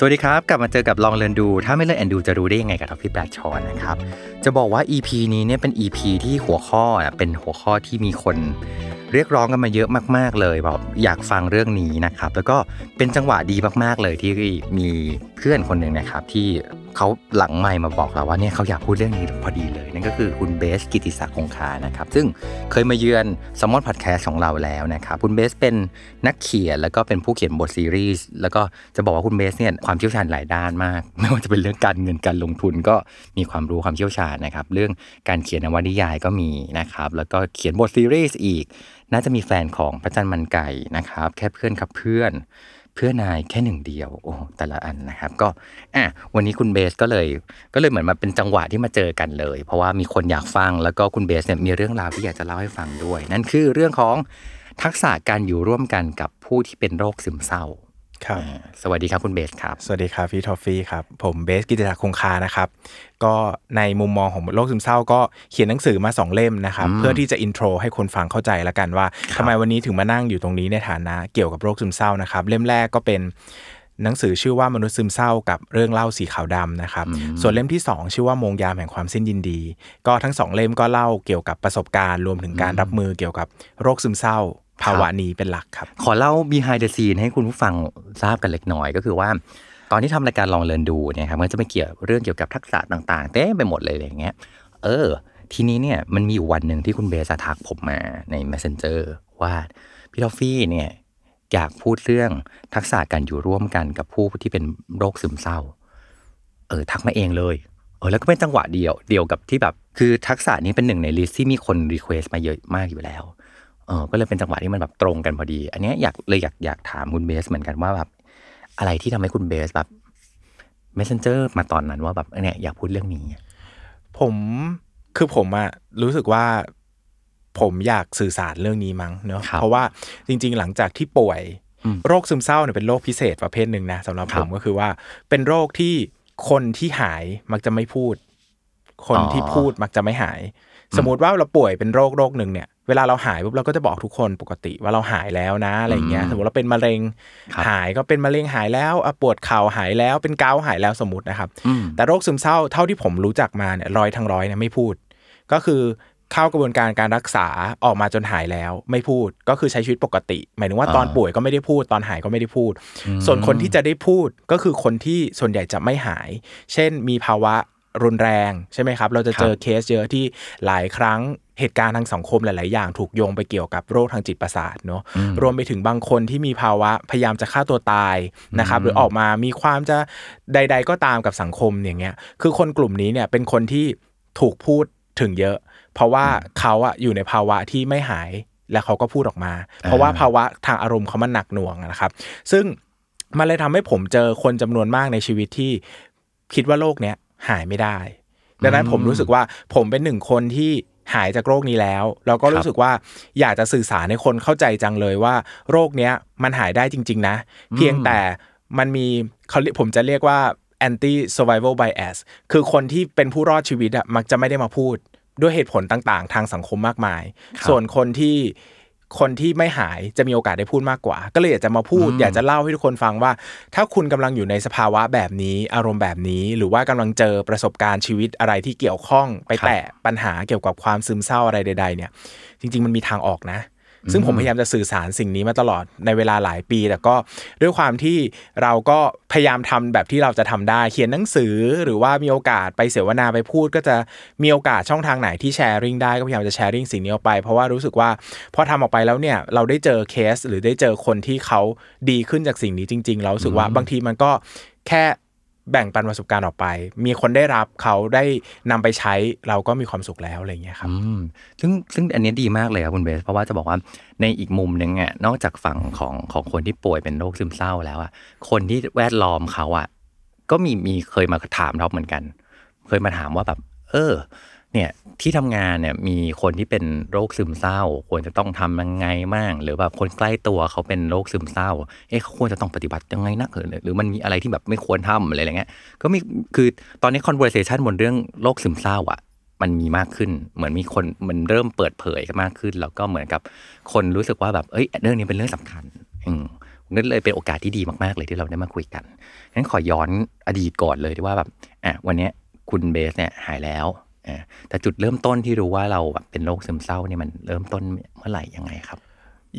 สวัสดีครับ กลับมาเจอกับลองเรียนดู ถ้าไม่ Learn and Do จะรู้ได้ยังไงกับท็อฟฟี่แบรดชอว์นะครับ จะบอกว่า EP นี้เนี่ยเป็น EP ที่หัวข้อเป็นหัวข้อที่มีคนเรียกร้องกันมาเยอะมากๆเลยแบบอยากฟังเรื่องนี้นะครับ แล้วก็เป็นจังหวะดีมากๆเลยที่มีเพื่อนคนหนึ่งนะครับที่เขาหลังไมค์มาบอกเราว่าเนี่ยเขาอยากพูดเรื่องนี้พอดีเลย นั่นก็คือคุณเบสท์ กิตติศักดิ์คงคานะครับซึ่งเคยมาเยือน Salmon Podcast ของเราแล้วนะครับคุณเบสท์เป็นนักเขียนแล้วก็เป็นผู้เขียนบทซีรีส์แล้วก็จะบอกว่าคุณเบสเนี่ยความเชี่ยวชาญหลายด้านมาก ไม่ว่าจะเป็นเรื่องการเงินการลงทุนก็มีความรู้ความเชี่ยวชาญนะครับเรื่องการเขียนนวนิยายก็มีนะครับแล้วก็เขียนบทซีรีส์อีก น่าจะมีแฟนของพระจันทร์มันไก่นะครับแค่เพื่อนครับเพื่อน เพื่อนายแค่หนึ่งเดียว โอ้แต่ละอันนะครับ ก็อะวันนี้คุณเบสก็เลย ก็เลยเหมือนมาเป็นจังหวะที่มาเจอกันเลย เพราะว่ามีคนอยากฟังแล้วก็คุณเบสเนี่ยมีเรื่องราวที่อยากจะเล่าให้ฟังด้วย นั่นคือเรื่องของทักษะการอยู่ร่วมกันกับผู้ที่เป็นโรคซึมเศร้า ครับอ่าสวัสดีครับคุณเบสท์ครับ สวัสดีครับพี่ท็อฟฟี่ครับ ผมเบสท์ กิตติศักดิ์คงคานะครับ ก็ในมุมมองของโรคซึมเศร้าก็เขียนหนังสือมาสองเล่มนะครับ เพื่อที่จะ intro ให้คนฟังเข้าใจแล้วกันว่าทำไมวันนี้ถึงมานั่งอยู่ตรงนี้ในฐานะเกี่ยวกับโรคซึมเศร้านะครับ เล่มแรกก็เป็นหนังสือชื่อว่ามนุษย์ซึมเศร้ากับเรื่องเล่าสีขาวดำนะครับ ส่วนเล่มที่สองชื่อว่าโมงยามแห่งความสิ้นยินดี ก็ทั้งสองเล่มก็เล่าเกี่ยวกับประสบการณ์ รวมถึงการรับมือเกี่ยวกับโรคซึมเศร้า ภาวะนี้เป็นหลักครับ ขอเล่า behind the scene ให้คุณผู้ฟังทราบกันเล็กน้อยก็คือว่า ตอนที่ทำรายการลองเรียนดูเนี่ยครับมันจะไม่เกี่ยวเรื่องเกี่ยวกับทักษะต่าง ๆ เต็มไปหมดเลยอย่างเงี้ย เออ ทีนี้เนี่ยมันมีอยู่วันหนึ่งที่คุณเบสทักผมมาใน messenger ว่าพี่ทอฟฟี่เนี่ยอยากพูดเรื่องทักษะการอยู่ร่วมกันกับผู้ที่เป็นโรคซึมเศร้า เออ ทักมาเองเลย เออแล้วก็เป็นจังหวะเดียวเดียวกับที่แบบ คือทักษะนี้เป็นหนึ่งใน list ที่มีคน request มาเยอะมากอยู่แล้ว เออก็เลยเป็นจังหวะที่มันแบบตรงกันพอดี อันเนี้ยอยากเลยอยากอยากถามคุณเบสท์เหมือนกันว่าแบบอะไรที่ทำให้คุณเบสแบบ messenger มาตอนนั้นว่าแบบเนี่ยอยากพูดเรื่องนี้ ผมคือผมอะรู้สึกว่าผมอยากสื่อสารเรื่องนี้มั้งเนอะครับเพราะว่าจริง ๆ หลังจากที่ป่วยอืมโรคซึมเศร้าเนี่ยเป็นโรคพิเศษประเภทหนึ่งนะสำหรับครัผบมก็คือว่า เป็นโรคที่คนที่หายมักจะไม่พูด คนอ๋อที่พูดมักจะไม่หาย สมมติว่าเราป่วยเป็นโรคโรคหนึ่งเนี่ย เวลาเราหายปุ๊บเราก็จะบอกทุกคนปกติว่าเราหายแล้วนะอะไรอย่างเงี้ยสมมติเราเป็นมะเร็งครับหายก็เป็นมะเร็งหายแล้วอะปวดเข่าหายแล้วเป็นเกาต์หายแล้วสมมตินะครับอืมแต่โรคซึมเศร้าเท่าที่ผมรู้จักมาเนี่ยร้อยทั้งร้อยเนี่ยไม่พูด ก็คือเข้ากระบวนการการรักษาออกมาจนหายแล้วไม่พูดก็คือใช้ชีวิตปกติ หมายถึงว่าอ่าตอนป่วยก็ไม่ได้พูดตอนหายก็ไม่ได้พูด ส่วนคนที่จะได้พูดก็คือคนที่ส่วนใหญ่จะไม่หาย เช่นมีภาวะรุนแรงใช่ไหมครับ เราจะเจอเคสเยอะที่หลายครั้ง เหตุการณ์ทางสังคมหลาย ๆ อย่างถูกโยงไปเกี่ยวกับโรคทางจิตประสาทเนอะรวมไปถึงบางคนที่มีภาวะพยายามจะฆ่าตัวตายนะครับหรือออกมามีความจะใด ๆ ก็ตามกับสังคมอย่างเงี้ยคือคนกลุ่มนี้เนี่ยเป็นคนที่ถูกพูดถึงเยอะ เพราะว่าเขาอะอยู่ในภาวะที่ไม่หายและเขาก็พูดออกมา เพราะว่าภาวะทางอารมณ์เขามันหนักหน่วงอะนะครับ ซึ่งมันเลยทำให้ผมเจอคนจำนวนมากในชีวิตที่คิดว่าโรคเนี้ยหายไม่ได้ ดังนั้นผมรู้สึกว่าผมเป็นหนึ่งคนที่ หายจากโรคนี้แล้วแล้วก็รู้สึกว่าอยากจะสื่อสารให้คนเข้าใจจังเลยว่า โรคเนี้ยมันหายได้จริง ๆ นะ เพียงแต่มันมีเขาเรียกผมจะเรียกว่า anti survival bias คือคนที่เป็นผู้รอดชีวิตอะมักจะไม่ได้มาพูดด้วยเหตุผลต่าง ๆ ทางสังคมมากมาย ส่วนคนที่ คนที่ไม่หายจะมีโอกาสได้พูดมากกว่า ก็เลยอยากจะมาพูด อยากจะเล่าให้ทุกคนฟังว่า ถ้าคุณกำลังอยู่ในสภาวะแบบนี้ อารมณ์แบบนี้ หรือว่ากำลังเจอประสบการณ์ชีวิตอะไรที่เกี่ยวข้อง ไปแตะปัญหาเกี่ยวกับความซึมเศร้าอะไรใด ๆ เนี่ย จริง ๆ มันมีทางออกนะ ซึ่งผมพยายามจะสื่อสารสิ่งนี้มาตลอดในเวลาหลายปี แต่ก็ด้วยความที่เราก็พยายามทำแบบที่เราจะทำได้เขียนหนังสือ หรือว่ามีโอกาสไปเสวนาไปพูด ก็จะมีโอกาสช่องทางไหนที่แชร์ริ่งได้ก็พยายามจะแชร์ริ่งสิ่งนี้ออกไป เพราะว่ารู้สึกว่าพอทำออกไปแล้วเนี่ยเราได้เจอเคส หรือได้เจอคนที่เขาดีขึ้นจากสิ่งนี้จริง ๆ เรารู้สึกว่าบางทีมันก็แค่ แบ่งปันประสบการณ์ออกไป มีคนได้รับเขาได้นำไปใช้เราก็มีความสุขแล้วอะไรอย่างเงี้ยครับซึ่งซึ่งอันนี้ดีมากเลยครับคุณเบส เพราะว่าจะบอกว่าในอีกมุมหนึ่งอะนอกจากฝั่งของของคนที่ป่วยเป็นโรคซึมเศร้าแล้วอะคนที่แวดล้อมเขาอะก็มีมีเคยมาถามเราเหมือนกัน เคยมาถามว่าแบบ เออ เนี่ยที่ทำงานเนี่ยมีคนที่เป็นโรคซึมเศร้า ควรจะต้องทำยังไงบ้างหรือแบบคนใกล้ตัวเขาเป็นโรคซึมเศร้า เอ๊ะเขาควรจะต้องปฏิบัติยังไงนะหรือหรือมันมีอะไรที่แบบไม่ควรทำอะไรอย่างเงี้ยก็มีคือตอนนี้ conversation บนเรื่องโรคซึมเศร้าอะมันมีมากขึ้น เหมือนมีคนมันเริ่มเปิดเผยกันมากขึ้น แล้วก็เหมือนกับคนรู้สึกว่าแบบเอ้ยเรื่องนี้เป็นเรื่องสำคัญ อืมนั่นเลยเป็นโอกาสที่ดีมากๆเลยที่เราได้มาคุยกันงั้นขอย้อนอดีตก่อนเลยที่ว่าแบบอะวันนี้คุณเบสเนี่ยหายแล้ว อ่าแต่จุดเริ่มต้นที่รู้ว่าเราแบบเป็นโรคซึมเศร้าเนี่ยมันเริ่มต้นเมื่อไหร่ยังไงครับ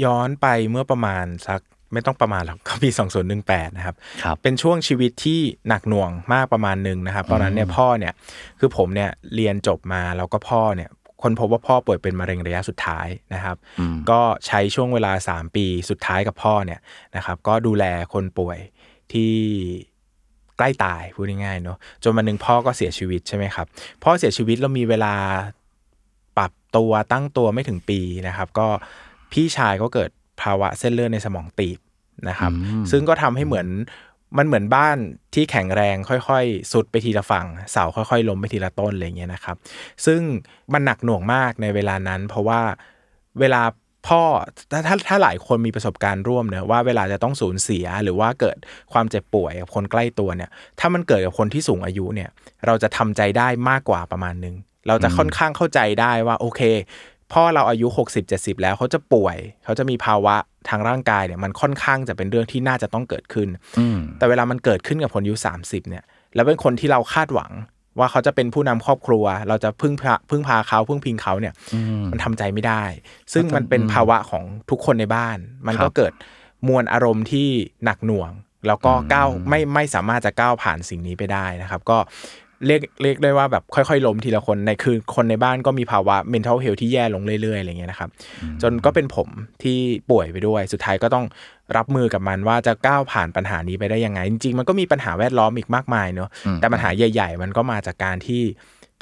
ย้อนไปเมื่อประมาณสักไม่ต้องประมาณหรอกก็ปี2018 นะครับครับเป็นช่วงชีวิตที่หนักหน่วงมากประมาณหนึ่งนะครับ ตอนนั้นเนี่ยพ่อเนี่ยคือผมเนี่ยเรียนจบมาแล้วก็พ่อเนี่ยคนพบว่าพ่อป่วยเป็นมะเร็งระยะสุดท้ายนะครับอืมก็ใช้ช่วงเวลา 3 ปีสุดท้ายกับพ่อเนี่ยนะครับ ก็ดูแลคนป่วยที่ ใกล้ตายพูดง่ายๆเนาะจนวันหนึ่งพ่อก็เสียชีวิตใช่ไหมครับพ่อเสียชีวิตแล้วมีเวลาปรับตัวตั้งตัวไม่ถึงปีนะครับ ก็พี่ชายก็เกิดภาวะเส้นเลือดในสมองตีบนะครับอืมซึ่งก็ทำให้เหมือนมันเหมือนบ้านที่แข็งแรงค่อยๆ สุดไปทีละฝั่งเสาค่อยๆ ล้มไปทีละต้นอะไรเงี้ยนะครับ ซึ่งมันหนักหน่วงมากในเวลานั้น เพราะว่าเวลา พ่อถ้าถ้าถ้าหลายคนมีประสบการณ์ร่วมเนะว่าเวลาจะต้องสูญเสียหรือว่าเกิดความเจ็บป่วยกับคนใกล้ตัวเนี่ย ถ้ามันเกิดกับคนที่สูงอายุเนี่ย เราจะทำใจได้มากกว่าประมาณนึง เราจะค่อนข้างเข้าใจได้ว่าโอเค พ่อเราอายุ 60 70 แล้วเขาจะป่วย เขาจะมีภาวะทางร่างกายเนี่ยมันค่อนข้างจะเป็นเรื่องที่น่าจะต้องเกิดขึ้นอืมแต่เวลามันเกิดขึ้นกับคนอายุ30เนี่ยแล้วเป็นคนที่เราคาดหวัง ว่าเขาจะเป็นผู้นำครอบครัว เราจะพึ่งพาพึ่งพาเขาพึ่งพิงเขาเนี่ยมันทำใจไม่ได้ ซึ่งมันเป็นภาวะของทุกคนในบ้าน มันครัก็บเกิดมวลอารมณ์ที่หนักหน่วง แล้วก็ก้าวไม่ไม่สามารถจะก้าวผ่านสิ่งนี้ไปได้นะครับ ก็ เรียกเรียกได้ว่าแบบค่อยๆล้มทีละคนในคือคนในบ้านก็มีภาวะ mental health ที่แย่ลงเรื่อยๆอะไรเงี้ยนะครับจนก็เป็นผมที่ป่วยไปด้วย สุดท้ายก็ต้องรับมือกับมันว่าจะก้าวผ่านปัญหานี้ไปได้ยังไง จริงๆ มันก็มีปัญหาแวดล้อมอีกมากมายเนอะแต่ปัญหาใหญ่ ๆ มันก็มาจากการที่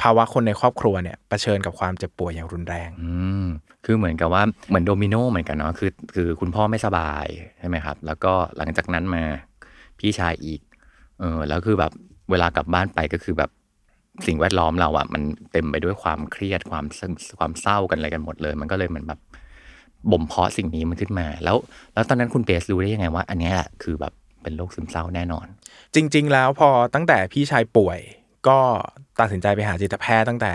ภาวะคนในครอบครัวเนี่ยเผชิญกับความเจ็บป่วยอย่างรุนแรงอืมคือเหมือนกับว่าเหมือนโดมิโนเหมือนกันเนาะคือคือคุณพ่อไม่สบายใช่ไหมครับ แล้วก็หลังจากนั้นมาพี่ชายอีกเออแล้วคือแบบ เวลากลับบ้านไปก็คือแบบสิ่งแวดล้อมเราอะมันเต็มไปด้วยความเครียดความซึมความเศร้ากันอะไรกันหมดเลย มันก็เลยเหมือนแบบบ่มเพาะสิ่งนี้มันขึ้นมา แล้ว แล้วตอนนั้นคุณเบสรู้ได้ยังไงว่า อันเนี้ยแหละคือแบบเป็นโรคซึมเศร้าแน่นอน จริง ๆ แล้วพอตั้งแต่พี่ชายป่วย ก็ตัดสินใจไปหาจิตแพทย์ตั้งแต่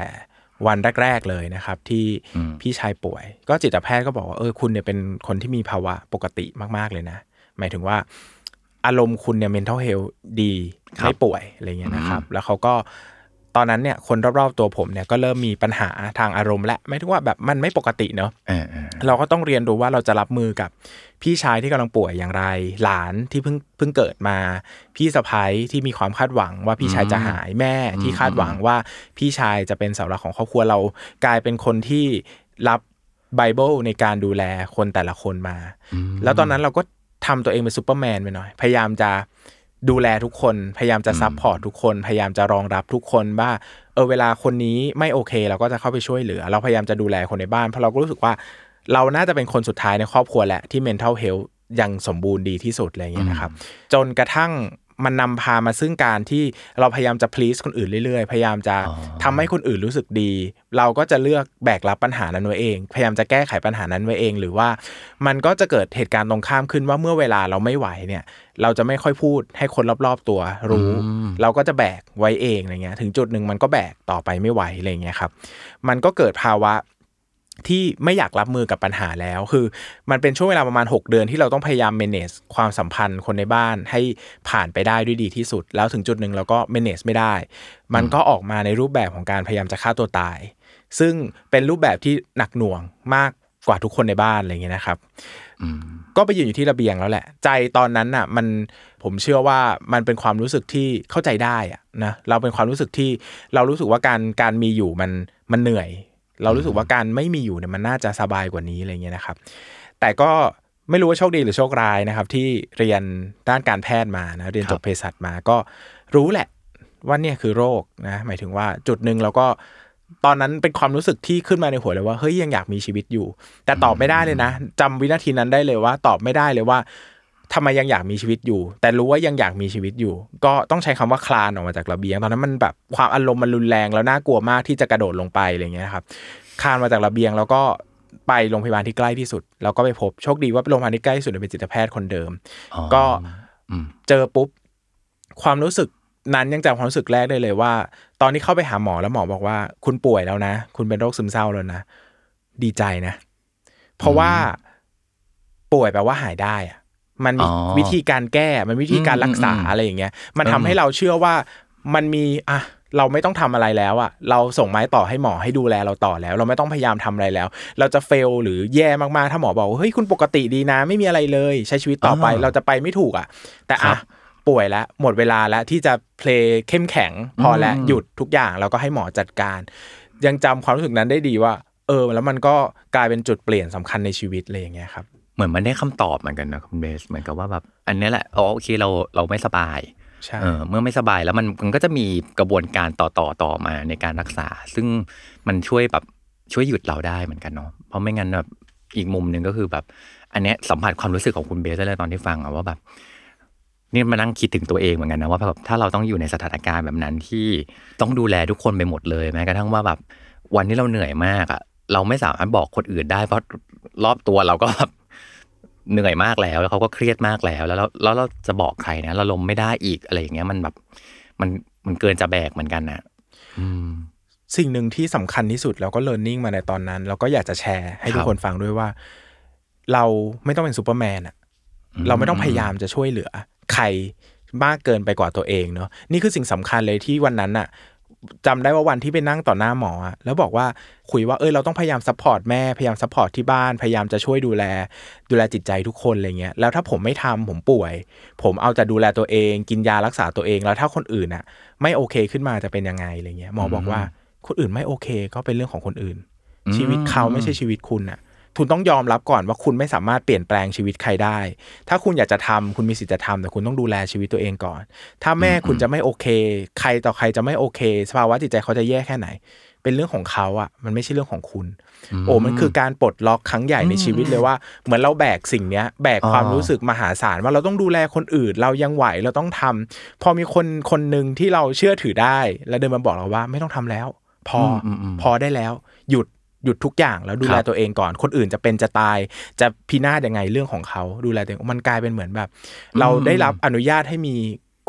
วันแรก ๆ เลยนะครับ ที่อืมพี่ชายป่วย ก็จิตแพทย์ก็บอกว่าเออคุณเนี่ยเป็นคนที่มีภาวะปกติมาก ๆเลยนะ หมายถึงว่า อารมณ์คุณเนี่ย mental health ดีครับไม่ป่วยอะไรเงี้ยนะครับ แล้วเขาก็ตอนนั้นเนี่ยคนรอบๆตัวผมเนี่ยก็เริ่มมีปัญหาทางอารมณ์และไม่ถึงว่าแบบมันไม่ปกติเนาะเออเออเราก็ต้องเรียนรู้ว่าเราจะรับมือกับพี่ชายที่กำลังป่วยอย่างไร หลานที่เพิ่งเพิ่งเกิดมา พี่สะพ้ยที่มีความคาดหวังว่าพี่ชายจะหายแม่ที่คาดหวังว่าพี่ชายจะเป็นเสาหลักของครอบครัวเรากลายเป็นคนที่ responsible ในการดูแลคนแต่ละคนมา แล้วตอนนั้นเราก็ ทำตัวเองเป็นซูเปอร์แมนไปหน่อย พยายามจะดูแลทุกคน พยายามจะ support ทุกคน พยายามจะรองรับทุกคนว่า เออเวลาคนนี้ไม่โอเค เราก็จะเข้าไปช่วยเหลือ เราพยายามจะดูแลคนในบ้าน เพราะเราก็รู้สึกว่า เราน่าจะเป็นคนสุดท้ายในครอบครัวแหละที่ mental health ยังสมบูรณ์ดีที่สุดอะไรอย่างเงี้ยนะครับ จนกระทั่ง มันนำพามาซึ่งการที่เราพยายามจะ please คนอื่นเรื่อยๆ พยายามจะทำให้คนอื่นรู้สึกดี เราก็จะเลือกแบกรับปัญหานั้นไว้เอง พยายามจะแก้ไขปัญหานั้นไว้เอง หรือว่ามันก็จะเกิดเหตุการณ์ตรงข้ามขึ้นว่าเมื่อเวลาเราไม่ไหวเนี่ย เราจะไม่ค่อยพูดให้คนรอบๆตัวรู้ เราก็จะแบกไว้เองอะไรเงี้ย ถึงจุดหนึ่งมันก็แบกต่อไปไม่ไหวอะไรเงี้ยครับ มันก็เกิดภาวะ ที่ไม่อยากรับมือกับปัญหาแล้ว คือมันเป็นช่วงเวลาประมาณ 6 เดือนที่เราต้องพยายาม manage ความสัมพันธ์คนในบ้านให้ผ่านไปได้ด้วยดีที่สุด แล้วถึงจุดหนึ่งเราก็ manage ไม่ได้ มันก็ออกมาในรูปแบบของการพยายามจะฆ่าตัวตาย ซึ่งเป็นรูปแบบที่หนักหน่วงมากกว่าทุกคนในบ้านอะไรเงี้ยนะครับก็ไปยืนอยู่ที่ระเบียงแล้วแหละ ใจตอนนั้นน่ะ มันผมเชื่อว่ามันเป็นความรู้สึกที่เข้าใจได้อะนะเราเป็นความรู้สึกที่เรารู้สึกว่าการการมีอยู่มันมันเหนื่อย เรารู้สึกว่าการไม่มีอยู่เนี่ยมันน่าจะสบายกว่านี้อะไรเงี้ยนะครับ แต่ก็ไม่รู้ว่าโชคดีหรือโชคร้ายนะครับ ที่เรียนด้านการแพทย์มานะเรียนจบเภสัชมาก็รู้แหละว่าเนี่ยคือโรคนะหมายถึงว่าจุดหนึ่งเราก็ตอนนั้นเป็นความรู้สึกที่ขึ้นมาในหัวเลยว่าเฮ้ยยังอยากมีชีวิตอยู่ แต่ตอบไม่ได้เลยนะจำวินาทีนั้นได้เลยว่า ตอบไม่ได้เลยว่า ทำไมยังอยากมีชีวิตอยู่ แต่รู้ว่ายังอยากมีชีวิตอยู่ ก็ต้องใช้คำว่าคลานออกมาจากระเบียง ตอนนั้นมันแบบความอารมณ์มันรุนแรงแล้วน่ากลัวมากที่จะกระโดดลงไปอะไรเงี้ยครับคลานมาจากระเบียงแล้วก็ไปโรงพยาบาลที่ใกล้ที่สุด แล้วก็ไปพบโชคดีว่าโรงพยาบาลที่ใกล้ที่สุดเป็นจิตแพทย์คนเดิม ก็เจอปุ๊บความรู้สึกนั้นยังจำความรู้สึกแรกได้เลยว่า ตอนที่เข้าไปหาหมอแล้วหมอบอกว่า คุณป่วยแล้วนะ คุณเป็นโรคซึมเศร้าแล้วนะ ดีใจนะ เพราะว่าป่วยแปลว่าหายได้อะ มันมีวิธีการแก้มันวิธีการรักษาอะไรอย่างเงี้ย มันทำให้เราเชื่อว่ามันมีอะเราไม่ต้องทำอะไรแล้วอะเราส่งไม้ต่อให้หมอให้ดูแลเราต่อแล้ว เราไม่ต้องพยายามทำอะไรแล้ว เราจะเฟลหรือแย่มากๆ ถ้าหมอบอกว่าเฮ้ยคุณปกติดีนะ ไม่มีอะไรเลย ใช้ชีวิตต่อไปเราจะไปไม่ถูกอะแต่อะป่วยแล้วหมดเวลาแล้วที่จะเพลงเข้มแข็งพอแล้วหยุดทุกอย่างแล้วก็ให้หมอจัดการ ยังจำความรู้สึกนั้นได้ดีว่า เออ แล้วมันก็กลายเป็นจุดเปลี่ยนสำคัญในชีวิตเลยอย่างเงี้ยครับ เหมือนมันได้คำตอบเหมือนกันนะคุณเบสเหมือนกับว่าแบบอันนี้แหละอ๋อโอเคเราเราไม่สบายเออเมื่อไม่สบายแล้วมันมันก็จะมีกระบวนการต่อต่อต่อมาในการรักษา ซึ่งมันช่วยแบบช่วยหยุดเราได้เหมือนกันเนาะเพราะไม่งั้นแบบอีกมุมหนึ่งก็คือแบบ อันเนี้ยสัมผัสความรู้สึกของคุณเบสได้เลยตอนที่ฟังอะว่าแบบนี่มานั่งคิดถึงตัวเองเหมือนกันนะว่าแบบถ้าเราต้องอยู่ในสถานการณ์แบบนั้นที่ต้องดูแลทุกคนไปหมดเลยแม้กระทั่งว่าแบบวันที่เราเหนื่อยมากอะเราไม่สามารถบอกคนอื่นได้เพราะรอบตัวเราก็แบบ เหนื่อยมากแล้ว แล้วเขาก็เครียดมากแล้ว แล้วแล้วเราจะบอกใครนะเราล้มไม่ได้อีกอะไรอย่างเงี้ยมันแบบมันมันเกินจะแบกเหมือนกันนะอืมสิ่งหนึ่งที่สำคัญที่สุดเราก็เรียนรู้มาในตอนนั้น เราก็อยากจะแชร์ให้ทุกคนฟังด้วยว่า เราไม่ต้องเป็นซูเปอร์แมนอะเราไม่ต้องพยายามจะช่วยเหลือ ใครมากเกินไปกว่าตัวเองเนาะนี่คือสิ่งสำคัญเลยที่วันนั้นอะ จำได้ว่าวันที่ไปนั่งต่อหน้าหมอแล้วบอกว่าคุยว่าเออเราต้องพยายาม support แม่พยายาม support ที่บ้านพยายามจะช่วยดูแล ดูแลจิตใจทุกคนอะไรเงี้ยแล้วถ้าผมไม่ทำผมป่วย ผมเอาแต่ดูแลตัวเอง กินยารักษาตัวเองแล้วถ้าคนอื่นอะ ไม่โอเคขึ้นมาจะเป็นยังไงอะไรเงี้ยหมอบอกว่าคนอื่นไม่โอเค ก็เป็นเรื่องของคนอื่น ชีวิตเขาไม่ใช่ชีวิตคุณอะ คุณต้องยอมรับก่อนว่าคุณไม่สามารถเปลี่ยนแปลงชีวิตใครได้ ถ้าคุณอยากจะทำคุณมีสิทธิ์จะทำแต่คุณต้องดูแลชีวิตตัวเองก่อน ถ้าแม่คุณจะไม่โอเค ใครต่อใครจะไม่โอเค สภาวะจิตใจเขาจะแย่แค่ไหน เป็นเรื่องของเขาอะ มันไม่ใช่เรื่องของคุณ โอ้มันคือการปลดล็อกครั้งใหญ่ในชีวิตเลยว่า เหมือนเราแบกสิ่งเนี้ย แบกความรู้สึกมหาศาลว่าเราต้องดูแลคนอื่น เรายังไหวเราต้องทำพอมีคนคนหนึ่งที่เราเชื่อถือได้ แล้วเดินมาบอกเราว่าไม่ต้องทำแล้ว พอพอได้แล้ว หยุด หยุดทุกอย่างแล้วดูแลตัวเองก่อน คนอื่นจะเป็นจะตาย จะพินาศยังไงเรื่องของเขาดูแลตัวเองมันกลายเป็นเหมือนแบบ เราได้รับอนุญาตให้มี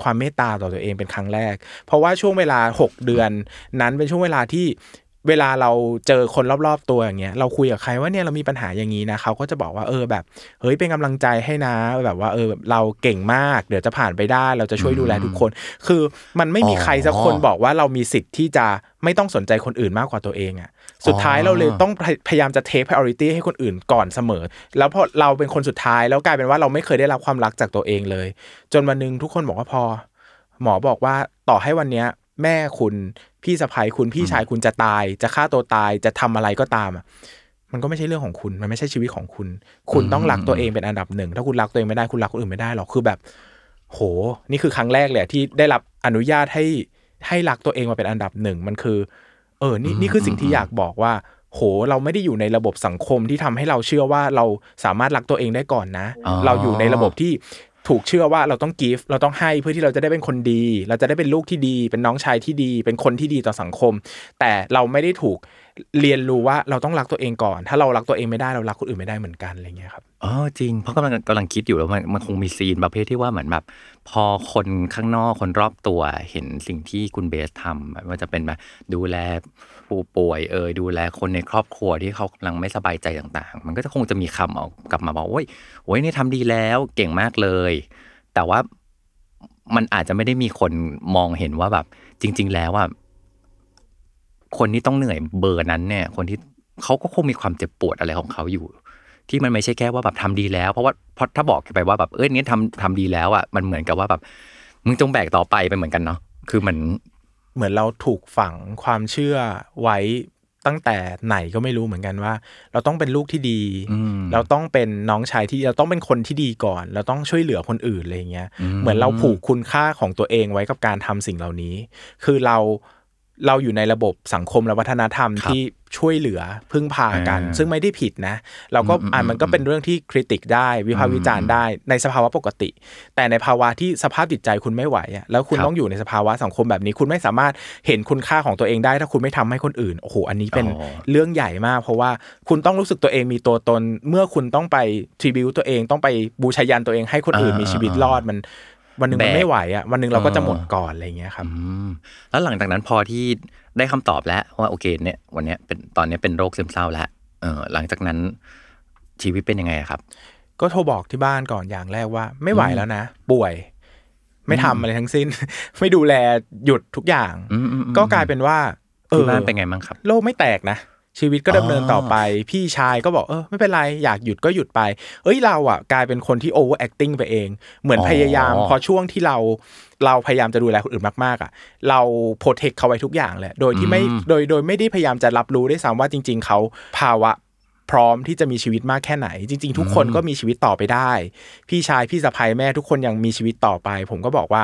ความเมตตาต่อตัวเองเป็นครั้งแรก เพราะว่าช่วงเวลา 6 เดือน นั้นเป็นช่วงเวลาที่เวลาเราเจอคนรอบๆตัวอย่างเงี้ยเราคุยกับใครว่าเนี่ยเรามีปัญหาอย่างนี้นะเขาก็จะบอกว่าเออแบบเฮ้ยเป็นกำลังใจให้นะแบบว่าเออเราเก่งมาก เดี๋ยวจะผ่านไปได้ เราจะช่วยดูแลทุกคน คือมันไม่มีใครสักคนบอกว่าเรามีสิทธิ์ที่จะไม่ต้องสนใจคนอื่นมากกว่าตัวเองอะ สุดท้ายเราเลยต้องพยายามจะเทค priority ให้คนอื่นก่อนเสมอ แล้วพอเราเป็นคนสุดท้ายแล้วกลายเป็นว่าเราไม่เคยได้รับความรักจากตัวเองเลย จนวันนึงทุกคนบอกว่าพอ หมอบอกว่าต่อให้วันเนี้ย แม่คุณพี่สะพ้ายคุณพี่ชายคุณจะตาย จะฆ่าตัวตายจะทำอะไรก็ตามอะมันก็ไม่ใช่เรื่องของคุณ มันไม่ใช่ชีวิตของคุณ คุณต้องรักตัวเองเป็นอันดับหนึ่ง ถ้าคุณรักตัวเองไม่ได้ คุณรักคนอื่นไม่ได้หรอก คือแบบ โห นี่คือครั้งแรกเลยที่ได้รับอนุญาตให้ให้รักตัวเองมาเป็นอันดับหนึ่ง มันคือ เออนี่นี่คือสิ่งที่อยากบอกว่า โห เราไม่ได้อยู่ในระบบสังคมที่ทำให้เราเชื่อว่าเราสามารถรักตัวเองได้ก่อนนะ เราอยู่ในระบบที่ ถูกเชื่อว่าเราต้องกิฟเราต้องให้เพื่อที่เราจะได้เป็นคนดี เราจะได้เป็นลูกที่ดี เป็นน้องชายที่ดี เป็นคนที่ดีต่อสังคม แต่เราไม่ได้ถูกเรียนรู้ว่าเราต้องรักตัวเองก่อน ถ้าเรารักตัวเองไม่ได้เรารักคนอื่นไม่ได้เหมือนกันอะไรเงี้ยครับอ๋อจริงเพราะกำลังกำลังคิดอยู่แล้วมันมันคงมีซีนประเภทที่ว่าเหมือนแบบพอคนข้างนอกคนรอบตัวเห็นสิ่งที่คุณเบสทำม่ว่าจะเป็นแบบดูแล ผู้ป่วยเอ่ยดูแลคนในครอบครัวที่เขากำลังไม่สบายใจต่างๆ มันก็จะคงจะมีคำออกกลับมาบอกโอ้ยโอ้ยนี่ทำดีแล้วเก่งมากเลย แต่ว่ามันอาจจะไม่ได้มีคนมองเห็นว่าแบบ จริง ๆ แล้วว่าคนที่ต้องเหนื่อยเบอร์นั้นเนี่ย คนที่เขาก็คงมีความเจ็บปวดอะไรของเขาอยู่ ที่มันไม่ใช่แค่ว่าแบบทำดีแล้ว เพราะว่าเพราะถ้าบอกไปว่าแบบเอ้ยนี่ทำทำดีแล้วอะมันเหมือนกับว่าแบบมึงจงแบกต่อไปไปเหมือนกันเนาะคือมัน เหมือนเราถูกฝังความเชื่อไว้ตั้งแต่ไหนก็ไม่รู้เหมือนกันว่า เราต้องเป็นลูกที่ดีอืมเราต้องเป็นน้องชายที่เราต้องเป็นคนที่ดีก่อน เราต้องช่วยเหลือคนอื่นอะไรอย่างเงี้ยอืมเหมือนเราผูกคุณค่าของตัวเองไว้กับการทำสิ่งเหล่านี้ คือเรา เราอยู่ในระบบสังคมและวัฒนธรรมครับที่ช่วยเหลือพึ่งพากันอ่าซึ่งไม่ได้ผิดนะ เราก็อืมอ่าอืมมันก็เป็นเรื่องที่คริติกได้วิพากษ์วิจารณ์ได้ในสภาวะปกติ แต่ในภาวะที่สภาพจิตใจคุณไม่ไหวอะแล้วคุณครับต้องอยู่ในสภาวะสังคมแบบนี้ คุณไม่สามารถเห็นคุณค่าของตัวเองได้ ถ้าคุณไม่ทำให้คนอื่นโอ้โหอันนี้เป็นอ๋อเรื่องใหญ่มาก เพราะว่าคุณต้องรู้สึกตัวเองมีตัวตน เมื่อคุณต้องไปทริบิวตัวเองต้องไปบูชายันตัวเองให้คนอื่นอ่ามีมีชีวิตรอดมัน วันหนึ่งมันแบกไม่ไหวอะวันหนึ่งเราก็จะเออหมดก่อนอะไรอย่างเงี้ยครับอืมแล้วหลังจากนั้นพอที่ได้คำตอบแล้วว่าโอเคเนี่ย วันเนี้ยเป็นตอนเนี้ยเป็นโรคซึมเศร้าแล้วเออหลังจากนั้นชีวิตเป็นยังไงอะครับ ก็โทรบอกที่บ้านก่อนอย่างแรกว่า ไม่ไหวแล้วนะ ป่วย ไม่ทำอะไรทั้งสิ้น ไม่ดูแลหยุดทุกอย่างอืมอืมอืมก็กลายเป็นว่าเอที่อบ้านเป็นไงบ้างครับ โลกไม่แตกนะ ชีวิตก็ดำเนินต่อไป พี่ชายก็บอกเออไม่เป็นไร อยากหยุดก็หยุดไป เอ้ยเราอะกลายเป็นคนที่ over acting ไปเอง เหมือนอ๋อพยายาม พอช่วงที่เราเราพยายามจะดูแลคนอื่นมากๆอะ เราโปรเทคเขาไว้ทุกอย่างเลยโดยที่ไม่โดยโดยไม่ได้พยายามจะรับรู้ด้วยซ้ำว่าจริง ๆเขาภาวะพร้อมที่จะมีชีวิตมากแค่ไหน จริง ๆ ทุกคนก็มีชีวิตต่อไปได้ พี่ชายพี่สะใภ้แม่ทุกคนยังมีชีวิตต่อไป ผมก็บอกว่า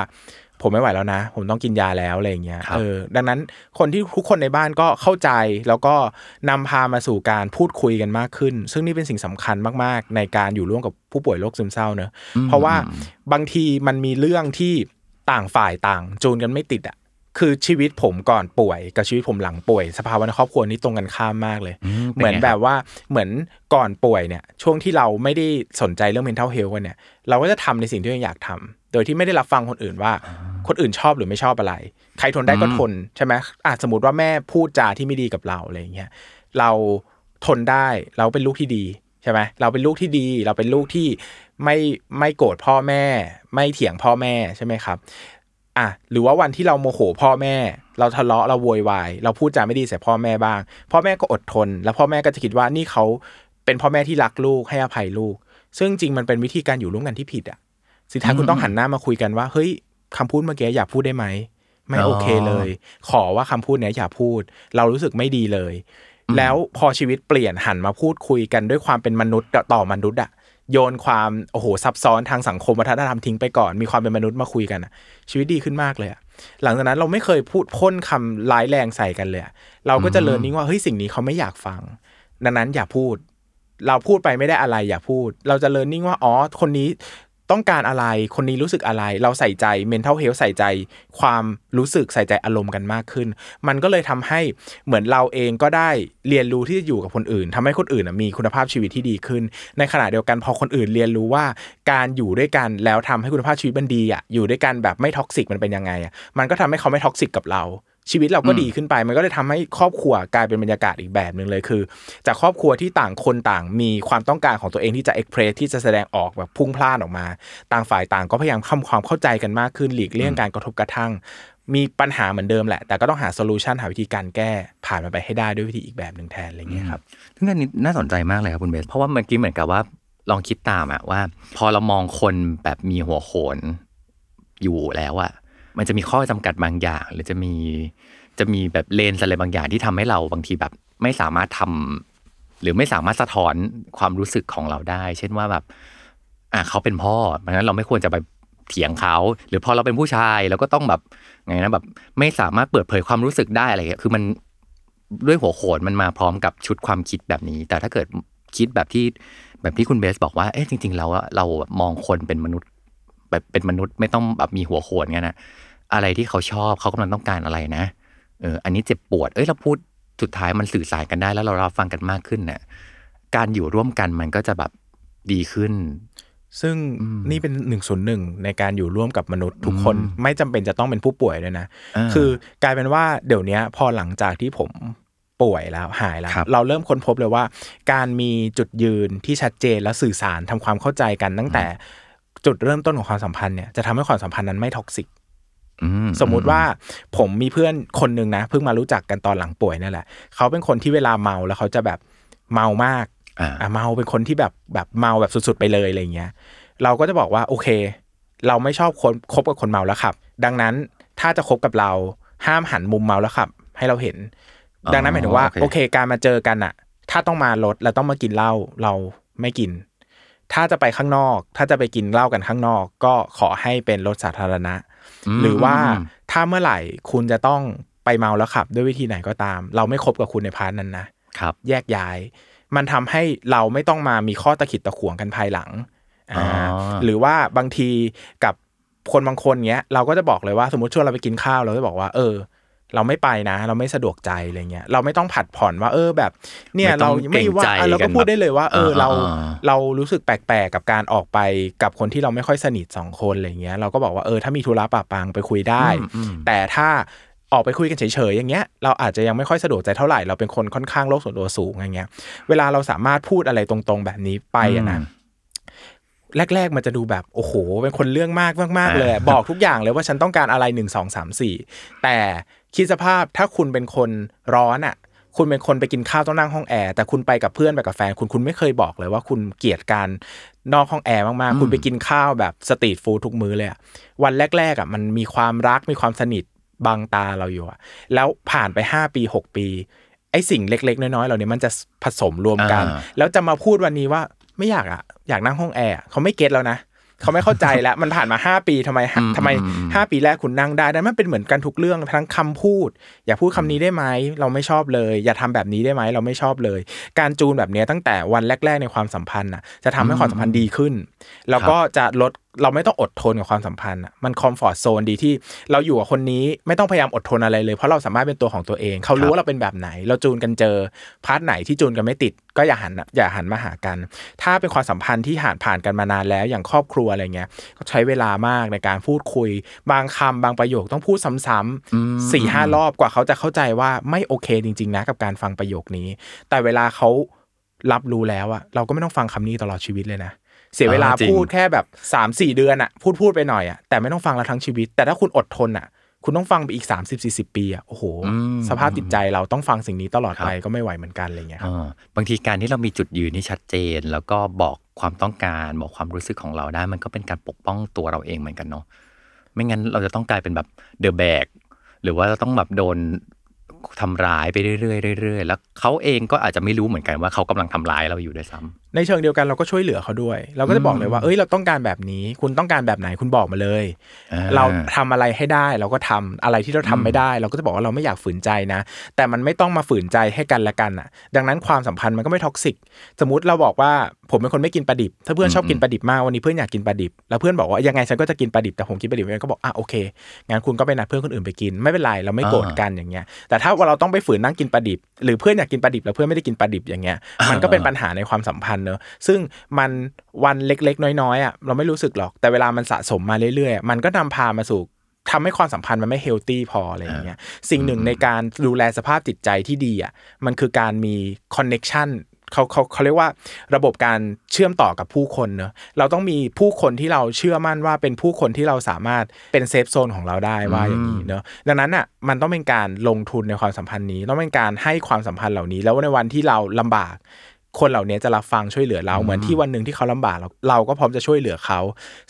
ผมไม่ไหวแล้วนะ ผมต้องกินยาแล้วอะไรอย่างเงี้ยครับเออดังนั้นคนที่ทุกคนในบ้านก็เข้าใจ แล้วก็นำพามาสู่การพูดคุยกันมากขึ้น ซึ่งนี่เป็นสิ่งสำคัญมากๆ ในการอยู่ร่วมกับผู้ป่วยโรคซึมเศร้าเนอะเพราะว่าบางทีมันมีเรื่องที่ต่างฝ่ายต่างจูนกันไม่ติดอะ คือชีวิตผมก่อนป่วย กับชีวิตผมหลังป่วย สภาวะในครอบครัวนี้ตรงกันข้ามมากเลยอืมเป็นไงเหมือนแบบว่าเหมือนก่อนป่วยเนี่ย ช่วงที่เราไม่ได้สนใจเรื่อง mental health กันเนี่ย เราก็จะทำในสิ่งที่เราอยากทำโดยที่ไม่ได้รับฟังคนอื่นว่า คนอื่นชอบหรือไม่ชอบอะไร ใครทนได้ก็ทนใช่ไหมอาจสมมติว่าแม่พูดจาที่ไม่ดีกับเราอะไรอย่างเงี้ยเราทนได้เราเป็นลูกที่ดีใช่ไหมเราเป็นลูกที่ดี เราเป็นลูกที่ไม่ไม่โกรธพ่อแม่ ไม่เถียงพ่อแม่ใช่ไหมครับ อะหรือว่าวันที่เราโมโหพ่อแม่ เราทะเลาะเราโวยวายเราพูดจาไม่ดีใส่พ่อแม่บ้าง พ่อแม่ก็อดทน แล้วพ่อแม่ก็จะคิดว่านี่เขาเป็นพ่อแม่ที่รักลูกให้อภัยลูก ซึ่งจริงมันเป็นวิธีการอยู่ร่วมกันที่ผิดอะสุดท้ายคุณต้องหันหน้ามาคุยกันว่าเฮ้ยคำพูดเมื่อกี้อย่าพูดได้ไหมไม่โอเคเลย ขอว่าคำพูดเนี้ยอย่าพูด เรารู้สึกไม่ดีเลย แล้วพอชีวิตเปลี่ยนหันมาพูดคุยกันด้วยความเป็นมนุษย์ต่อมนุษย์อะ โยนความโอ้โหซับซ้อนทางสังคมวัฒนธรรมทิ้งไปก่อน มีความเป็นมนุษย์มาคุยกันอะชีวิตดีขึ้นมากเลยอะหลังจากนั้นเราไม่เคยพูดพ่นคำร้ายแรงใส่กันเลยอะเราก็จะเรียนรู้ว่าเฮ้ยสิ่งนี้เขาไม่อยากฟัง ดังนั้นอย่าพูด เราพูดไปไม่ได้อะไรอย่าพูด เราจะเรียนรู้ว่าอ๋อคนนี้ ต้องการอะไรคนนี้รู้สึกอะไร เราใส่ใจ mental health ใส่ใจ ความรู้สึกใส่ใจอารมณ์กันมากขึ้น มันก็เลยทำให้เหมือนเราเองก็ได้เรียนรู้ที่จะอยู่กับคนอื่นทำให้คนอื่นมีคุณภาพชีวิตที่ดีขึ้น ในขณะเดียวกันพอคนอื่นเรียนรู้ว่าการอยู่ด้วยกันแล้วทำให้คุณภาพชีวิตมันดีอะอยู่ด้วยกันแบบไม่ toxic มันเป็นยังไงอะมันก็ทำให้เขาไม่ toxic กับเรา ชีวิตเราก็ดีขึ้นไป มันก็เลยทำให้ครอบครัวกลายเป็นบรรยากาศอีกแบบหนึ่งเลยคือ จากครอบครัวที่ต่างคนต่างมีความต้องการของตัวเองที่จะ express ที่จะแสดงออกแบบพุ่งพล่านออกมา ต่างฝ่ายต่างก็พยายามทำความเข้าใจกันมากขึ้นหลีกเลี่ยงการกระทบกระทั่ง มีปัญหาเหมือนเดิมแหละ แต่ก็ต้องหาโซลูชันหาวิธีการแก้ผ่านมันไปให้ได้ด้วยวิธีอีกแบบหนึ่งแทนอะไรเงี้ยครับซึ่งอันนี้น่าสนใจมากเลยครับคุณเบสเพราะว่าเมื่อกี้เหมือนกับว่าลองคิดตามอะว่า พอเรามองคนแบบมีหัวโขนอยู่แล้วอะ มันจะมีข้อจำกัดบางอย่าง หรือจะมีจะมีแบบเลนส์อะไรบางอย่างที่ทำให้เราบางทีแบบ ไม่สามารถทำหรือไม่สามารถสะท้อนความรู้สึกของเราได้ เช่นว่าแบบอะเขาเป็นพ่อเพราะนั้นเราไม่ควรจะไปเถียงเขา หรือพอเราเป็นผู้ชายเราก็ต้องแบบไงนะแบบไม่สามารถเปิดเผยความรู้สึกได้อะไรเงี้ยคือมันด้วยหัวโขนมันมาพร้อมกับชุดความคิดแบบนี้ แต่ถ้าเกิดคิดแบบที่แบบที่คุณเบสบอกว่า เอ๊ะจริง ๆ เราเรามองคนเป็นมนุษย์ แบบเป็นมนุษย์ไม่ต้องแบบมีหัวโขนเงี้ยนะอะไรที่เขาชอบเขากำลังต้องการอะไรนะเอออันนี้เจ็บปวด เอ้ยเราพูดสุดท้ายมันสื่อสารกันได้แล้วเรารับฟังกันมากขึ้นเนี่ยการอยู่ร่วมกันมันก็จะแบบดีขึ้น ซึ่งนี่เป็นหนึ่งส่วนหนึ่งในการอยู่ร่วมกับมนุษย์ทุกคนไม่จำเป็นจะต้องเป็นผู้ป่วยด้วยนะอ่าคือกลายเป็นว่าเดี๋ยวเนี้ยพอหลังจากที่ผมป่วยแล้วหายแล้วครับเราเริ่มค้นพบเลยว่า การมีจุดยืนที่ชัดเจนและสื่อสารทำความเข้าใจกันตั้งแต่ จุดเริ่มต้นของความสัมพันธ์เนี่ยจะทำให้ความสัมพันธ์นั้นไม่ท็อกซิกอืสมมุติว่าผมมีเพื่อนคนหนึ่งนะเพิ่งมารู้จักกันตอนหลังป่วยนั่นแหละเขาเป็นคนที่เวลาเมาแล้วเขาจะแบบเมามากอ่าอะเมาเป็นคนที่แบบแบบเมาแบบสุดๆไปเลยอะไรเงี้ย เราก็จะบอกว่าโอเค เราไม่ชอบคนคบกับคนเมาแล้วขับ ดังนั้นถ้าจะคบกับเราห้ามหันมุมเมาแล้วขับ ให้เราเห็น ดังนั้นหมายถึงว่าโอเคโอเคการมาเจอกันอะถ้าต้องมารถแล้วต้องมากินเหล้าเราไม่กิน ถ้าจะไปข้างนอก ถ้าจะไปกินเหล้ากันข้างนอก ก็ขอให้เป็นรถสาธารณะ หรือว่าถ้าเมื่อไหร่คุณจะต้องไปเมาแล้วขับ ด้วยวิธีไหนก็ตาม เราไม่คบกับคุณใน part นั้นนะครับ แยกย้าย มันทำให้เราไม่ต้องมามีข้อตะขิดตะขวงกันภายหลังอ๋ออ่าหรือว่าบางทีกับคนบางคนเงี้ย เราก็จะบอกเลยว่าสมมติชวนเราไปกินข้าวเราจะบอกว่าเออ เราไม่ไปนะ เราไม่สะดวกใจอะไรเงี้ยเราไม่ต้องผัดผ่อนว่า เออแบบ เนี่ยไม่ต้องไม่ว่าเกรงใจอะเราก็พูดได้เลยว่า เออกันแบบเราอ่าเรารู้สึกแปลกๆกับการออกไปกับคนที่เราไม่ค่อยสนิทสองคนอะไรเงี้ยเราก็บอกว่าเออถ้ามีธุระปะปังไปคุยได้ แต่ถ้าออกไปคุยกันเฉยๆอย่างเงี้ยเราอาจจะยังไม่ค่อยสะดวกใจเท่าไหร่เราเป็นคนค่อนข้างโลกส่วนตัวสูงอย่างเงี้ย เวลาเราสามารถพูดอะไรตรงๆ แบบนี้ไปอะนะอืมแรก ๆ มันจะดูแบบโอ้โห เป็นคนเรื่องมากมากๆเลยอะบอกทุกอย่างเลยว่าฉันต้องการอะไรหนึ่งสองสามสี่แต่ คิดสภาพถ้าคุณเป็นคนร้อนอะ คุณเป็นคนไปกินข้าวต้องนั่งห้องแอร์แต่คุณไปกับเพื่อนไปกับแฟนคุณคุณไม่เคยบอกเลยว่าคุณเกลียดการนอกห้องแอร์มากๆ คุณไปกินข้าวแบบ street food ทุกมื้อเลยอะวันแรกๆอะมันมีความรักมีความสนิทบังตาเราอยู่อะแล้วผ่านไปห้าปีหกปี ไอ้สิ่งเล็ก ๆ น้อยๆเหล่านี้มันจะผสมรวมกันอ่าแล้วจะมาพูดวันนี้ว่าไม่อยากอะอยากนั่งห้องแอร์อะเขาไม่ get แล้วนะ เขาไม่เข้าใจแล้วมันผ่านมาห้าปีทำไมทำไมห้าปีแรกคุณนั่งได้แต่มันเป็นเหมือนกันทุกเรื่องทั้งคำพูด อย่าพูดคำนี้ได้ไหมเราไม่ชอบเลย อย่าทำแบบนี้ได้ไหมเราไม่ชอบเลย การจูนแบบเนี้ยตั้งแต่วันแรก ๆ ในความสัมพันธ์น่ะจะทำให้ความสัมพันธ์ดีขึ้น แล้วก็จะลด เราไม่ต้องอดทนกับความสัมพันธ์อะมันคอมฟอร์ z โซนดีที่เราอยู่กับคนนี้ไม่ต้องพยายามอดทนอะไรเลย เพราะเราสามารถเป็นตัวของตัวเอง เขารู้ว่าเราเป็นแบบไหน เราจูนกันเจอ part ไหนที่จูนกันไม่ติด ก็อย่าหันอย่าหันมาหากัน ถ้าเป็นความสัมพันธ์ที่ผ่านผ่านกันมานานแล้วอย่างครอบครัวอะไรเงี้ยก็ใช้เวลามากในการพูดคุย บางคำบางประโยคต้องพูดซ้ำๆสี่ห้ารอบกว่าเขาจะเข้าใจว่าไม่โอเคจริง ๆ นะกับการฟังประโยคนี้ แต่เวลาเขารับรู้แล้วอะเราก็ไม่ต้องฟังคำนี้ตลอดชีวิตเลยนะ เสียเวลาอ่าจริงพูดแค่แบบสามสี่เดือนอะพูดพูดไปหน่อยอะแต่ไม่ต้องฟังเราทั้งชีวิต แต่ถ้าคุณอดทนอะคุณต้องฟังไปอีก 3 0 40 ปีอะโอ้โห สภาพจิตใจเราต้องฟังสิ่งนี้ตลอดไปก็ไม่ไหวเหมือนกันอะไรเงี้ยครับอ่าบางทีการที่เรามีจุดยืนที่ชัดเจน แล้วก็บอกความต้องการบอกความรู้สึกของเราได้ มันก็เป็นการปกป้องตัวเราเองเหมือนกันเนาะไม่งั้นเราจะต้องกลายเป็นแบบเดอะแบกหรือว่าเราต้องแบบโดน ทำร้ายไปเรื่อยๆเรื่อยๆแล้วเขาเองก็อาจจะไม่รู้เหมือนกันว่าเขากำลังทำร้ายเราอยู่ด้วยซ้ำในเชิงเดียวกันเราก็ช่วยเหลือเขาด้วย เราก็จะบอกเลยว่าเอ้ยเราต้องการแบบนี้ คุณต้องการแบบไหนคุณบอกมาเลยอ่าเราทำอะไรให้ได้เราก็ทำอะไรที่เราทำไม่ได้ เราก็จะบอกว่าเราไม่อยากฝืนใจนะ แต่มันไม่ต้องมาฝืนใจให้กันและกันอะ ดังนั้นความสัมพันธ์มันก็ไม่ toxic สมมติเราบอกว่า ผมเป็นคนไม่กินปลาดิบ ถ้าเพื่อนชอบกินปลาดิบมากวันนี้เพื่อนอยากกินปลาดิบ แล้วเพื่อนบอกว่ายังไงฉันก็จะกินปลาดิบแต่ผมกินปลาดิบไม่ได้ก็บอกอะโอเคงั้นคุณก็ไปนัดเพื่อนคนอื่นไปกินไม่เป็นไรเราไม่โกรธกันอย่างเงี้ย แต่ถ้าว่าเราต้องไปฝืนนั่งกินปลาดิบ หรือเพื่อนอยากกินปลาดิบแล้วเพื่อนไม่ได้กินปลาดิบอย่างเงี้ย มันก็เป็นปัญหาในความสัมพันธ์เนอะซึ่งมันวันเล็กๆ น้อยๆอะเราไม่รู้สึกหรอกแต่เวลามันสะสมมาเรื่อยๆ มันก็นำพามาสู่ทำให้ความสัมพันธ์มันไม่ healthy พออะไรอย่างเงี้ย สิ่งหนึ่งในการดูแลสภาพจิตใจที่ดีอะ มันคือการมี connection เขาเขาเขาเรียกว่าระบบการเชื่อมต่อกับผู้คนเนอะเราต้องมีผู้คนที่เราเชื่อมั่นว่าเป็นผู้คนที่เราสามารถเป็น safe zone ของเราได้ว่าอย่างนี้เนอะดังนั้นอะมันต้องเป็นการลงทุนในความสัมพันธ์นี้ ต้องเป็นการให้ความสัมพันธ์เหล่านี้ แล้วในวันที่เราลำบากคนเหล่านี้จะรับฟังช่วยเหลือเราเหมือนที่วันหนึ่งที่เขาลำบากเราเราก็พร้อมจะช่วยเหลือเขา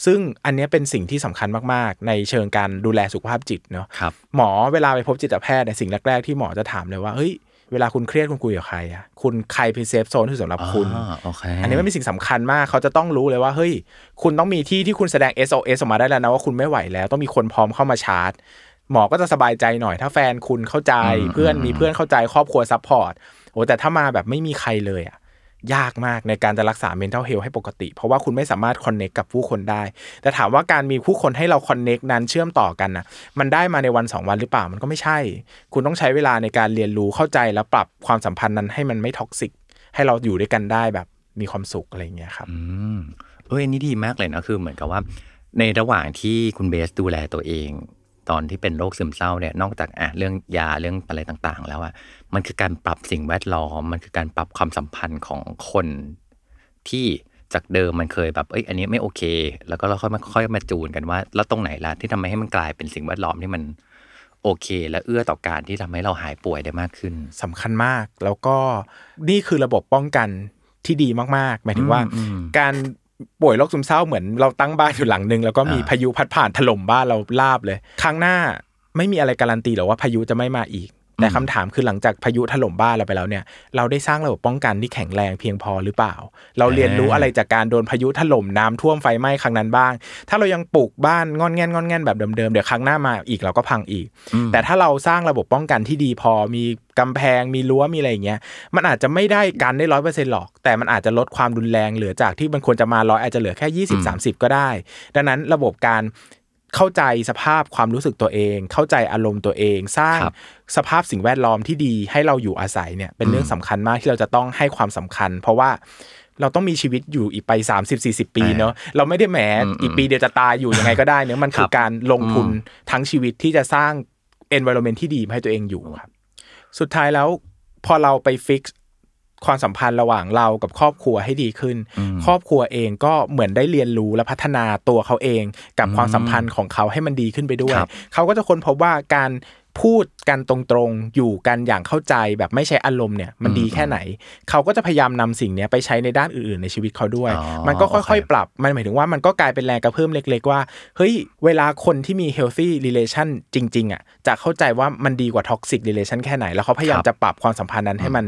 ซึ่งอันเนี้ยเป็นสิ่งที่สำคัญมากๆ ในเชิงการดูแลสุขภาพจิตเนาะครับหมอเวลาไปพบจิตแพทย์ในสิ่งแรกๆที่หมอจะถามเลยว่าเฮ้ย เวลาคุณเครียดคุณคุยกับใครอะคุณใครเป็น safe zone ที่สำหรับคุณอ่าโอเคอันนี้มันเป็นสิ่งสำคัญมาก เขาจะต้องรู้เลยว่าเฮ้ย คุณต้องมีที่ที่คุณแสดง SOS ออกมาได้แล้วนะว่าคุณไม่ไหวแล้ว ต้องมีคนพร้อมเข้ามาชาร์จ หมอก็จะสบายใจหน่อย ถ้าแฟนคุณเข้าใจ เพื่อนมีเพื่อนเข้าใจครอบครัว support โอ้แต่ถ้ามาแบบไม่มีใครเลยอะ ยากมากในการจะรักษา mental health ให้ปกติ เพราะว่าคุณไม่สามารถ connect กับผู้คนได้ แต่ถามว่าการมีผู้คนให้เรา connect นั้นเชื่อมต่อกันนะมันได้มาในวันสองวันหรือเปล่ามันก็ไม่ใช่ คุณต้องใช้เวลาในการเรียนรู้เข้าใจแล้วปรับความสัมพันธ์นั้นให้มันไม่ toxicให้เราอยู่ด้วยกันได้แบบมีความสุขอะไรเงี้ยครับอเอ้ยอันนี้ดีมากเลยนะคือเหมือนกับว่า ในระหว่างที่คุณเบสดูแลตัวเอง ตอนที่เป็นโรคซึมเศร้าเนี่ยนอกจากอะเรื่องยาเรื่องอะไรต่างๆ แล้วอะ มันคือการปรับสิ่งแวดล้อม มันคือการปรับความสัมพันธ์ของคนที่จากเดิมมันเคยแบบ เอ้ย อันนี้ไม่โอเค แล้วก็เราค่อยมาค่อยมาจูนกันว่า แล้วตรงไหนล่ะที่ทำให้มันกลายเป็นสิ่งแวดล้อมที่มันโอเค และเอื้อต่อการที่ทำให้เราหายป่วยได้มากขึ้นสำคัญมาก แล้วก็นี่คือระบบป้องกันที่ดีมากๆ หมายถึงว่าอืมอืมการป่วยโรคซึมเศร้าเหมือนเราตั้งบ้านอยู่หลังหนึ่งแล้วก็มีอ่าพายุพัดผ่านถล่มบ้านเราลาบเลย ครั้งหน้าไม่มีอะไรการันตีหรอกว่าพายุจะไม่มาอีก แต่คำถามคือหลังจากพายุถล่มบ้านเราไปแล้วเนี่ย เราได้สร้างระบบป้องกันที่แข็งแรงเพียงพอหรือเปล่า เราเรียนรู้อะไรจากการโดนพายุถล่มน้ำท่วมไฟไหม้ครั้งนั้นบ้าง ถ้าเรายังปลูกบ้านงอนแงนงอนแงนแบบเดิมๆเดี๋ยวครั้งหน้ามาอีกเราก็พังอีก แต่ถ้าเราสร้างระบบป้องกันที่ดีพอมีกำแพงมีรั้วมีอะไรอย่างเงี้ยมันอาจจะไม่ได้กันได้ร้อยเปอร์เซ็นต์หรอก แต่มันอาจจะลดความรุนแรงเหลือจากที่มันควรจะมาร้อยอาจจะเหลือแค่ยี่สิบสามสิบก็ได้ ดังนั้นระบบการ เข้าใจสภาพความรู้สึกตัวเอง เข้าใจอารมณ์ตัวเอง สร้างครับสภาพสิ่งแวดล้อมที่ดีให้เราอยู่อาศัยเนี่ยเป็นเรื่องสำคัญมากที่เราจะต้องให้ความสำคัญ เพราะว่าเราต้องมีชีวิตอยู่อีกไป 30 40 ปีเนอะเราไม่ได้แหมอีกปีเดียวจะตายอยู่ยังไงก็ได้เนอะมันคือการลงทุนทั้งชีวิตที่จะสร้าง environment ที่ดีให้ตัวเองอยู่ครับ สุดท้ายแล้วพอเราไปฟิก ความสัมพันธ์ระหว่างเรากับครอบครัวให้ดีขึ้น ครอบครัวเองก็เหมือนได้เรียนรู้และพัฒนาตัวเขาเอง กับความสัมพันธ์ของเขาให้มันดีขึ้นไปด้วยครับเขาก็จะค้นพบว่าการ พูดกันตรงๆ อยู่กันอย่างเข้าใจแบบไม่ใช้อารมณ์เนี่ยมันดีแค่ไหน เขาก็จะพยายามนำสิ่งเนี้ยไปใช้ในด้านอื่นๆในชีวิตเขาด้วยอ๋อมันก็โอค่เคอยๆ ปรับ มันหมายถึงว่ามันก็กลายเป็นแรงกระเพิ่มเล็ก ๆ ว่า เฮ้ย เวลาคนที่มี healthy relation จริง ๆ อะ จะเข้าใจว่ามันดีกว่า toxic relation แค่ไหน แล้วเขาพยายามครับจะปรับความสัมพันธ์นั้นให้มัน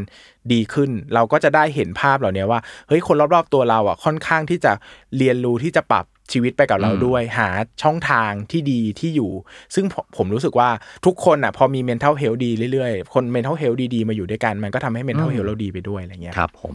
ดีขึ้น เราก็จะได้เห็นภาพเหล่านี้ว่า เฮ้ย คนรอบๆ ตัวเราอะค่อนข้างที่จะเรียนรู้ที่จะปรับ ชีวิตไปกับเราด้วย หาช่องทางที่ดีที่อยู่ ซึ่งผมผมรู้สึกว่าทุกคนอะพอมี mental health ดีเรื่อยๆ คน mental health ดีๆ มาอยู่ด้วยกัน มันก็ทำให้ mental health เราดีไปด้วยอะไรเงี้ยครับผม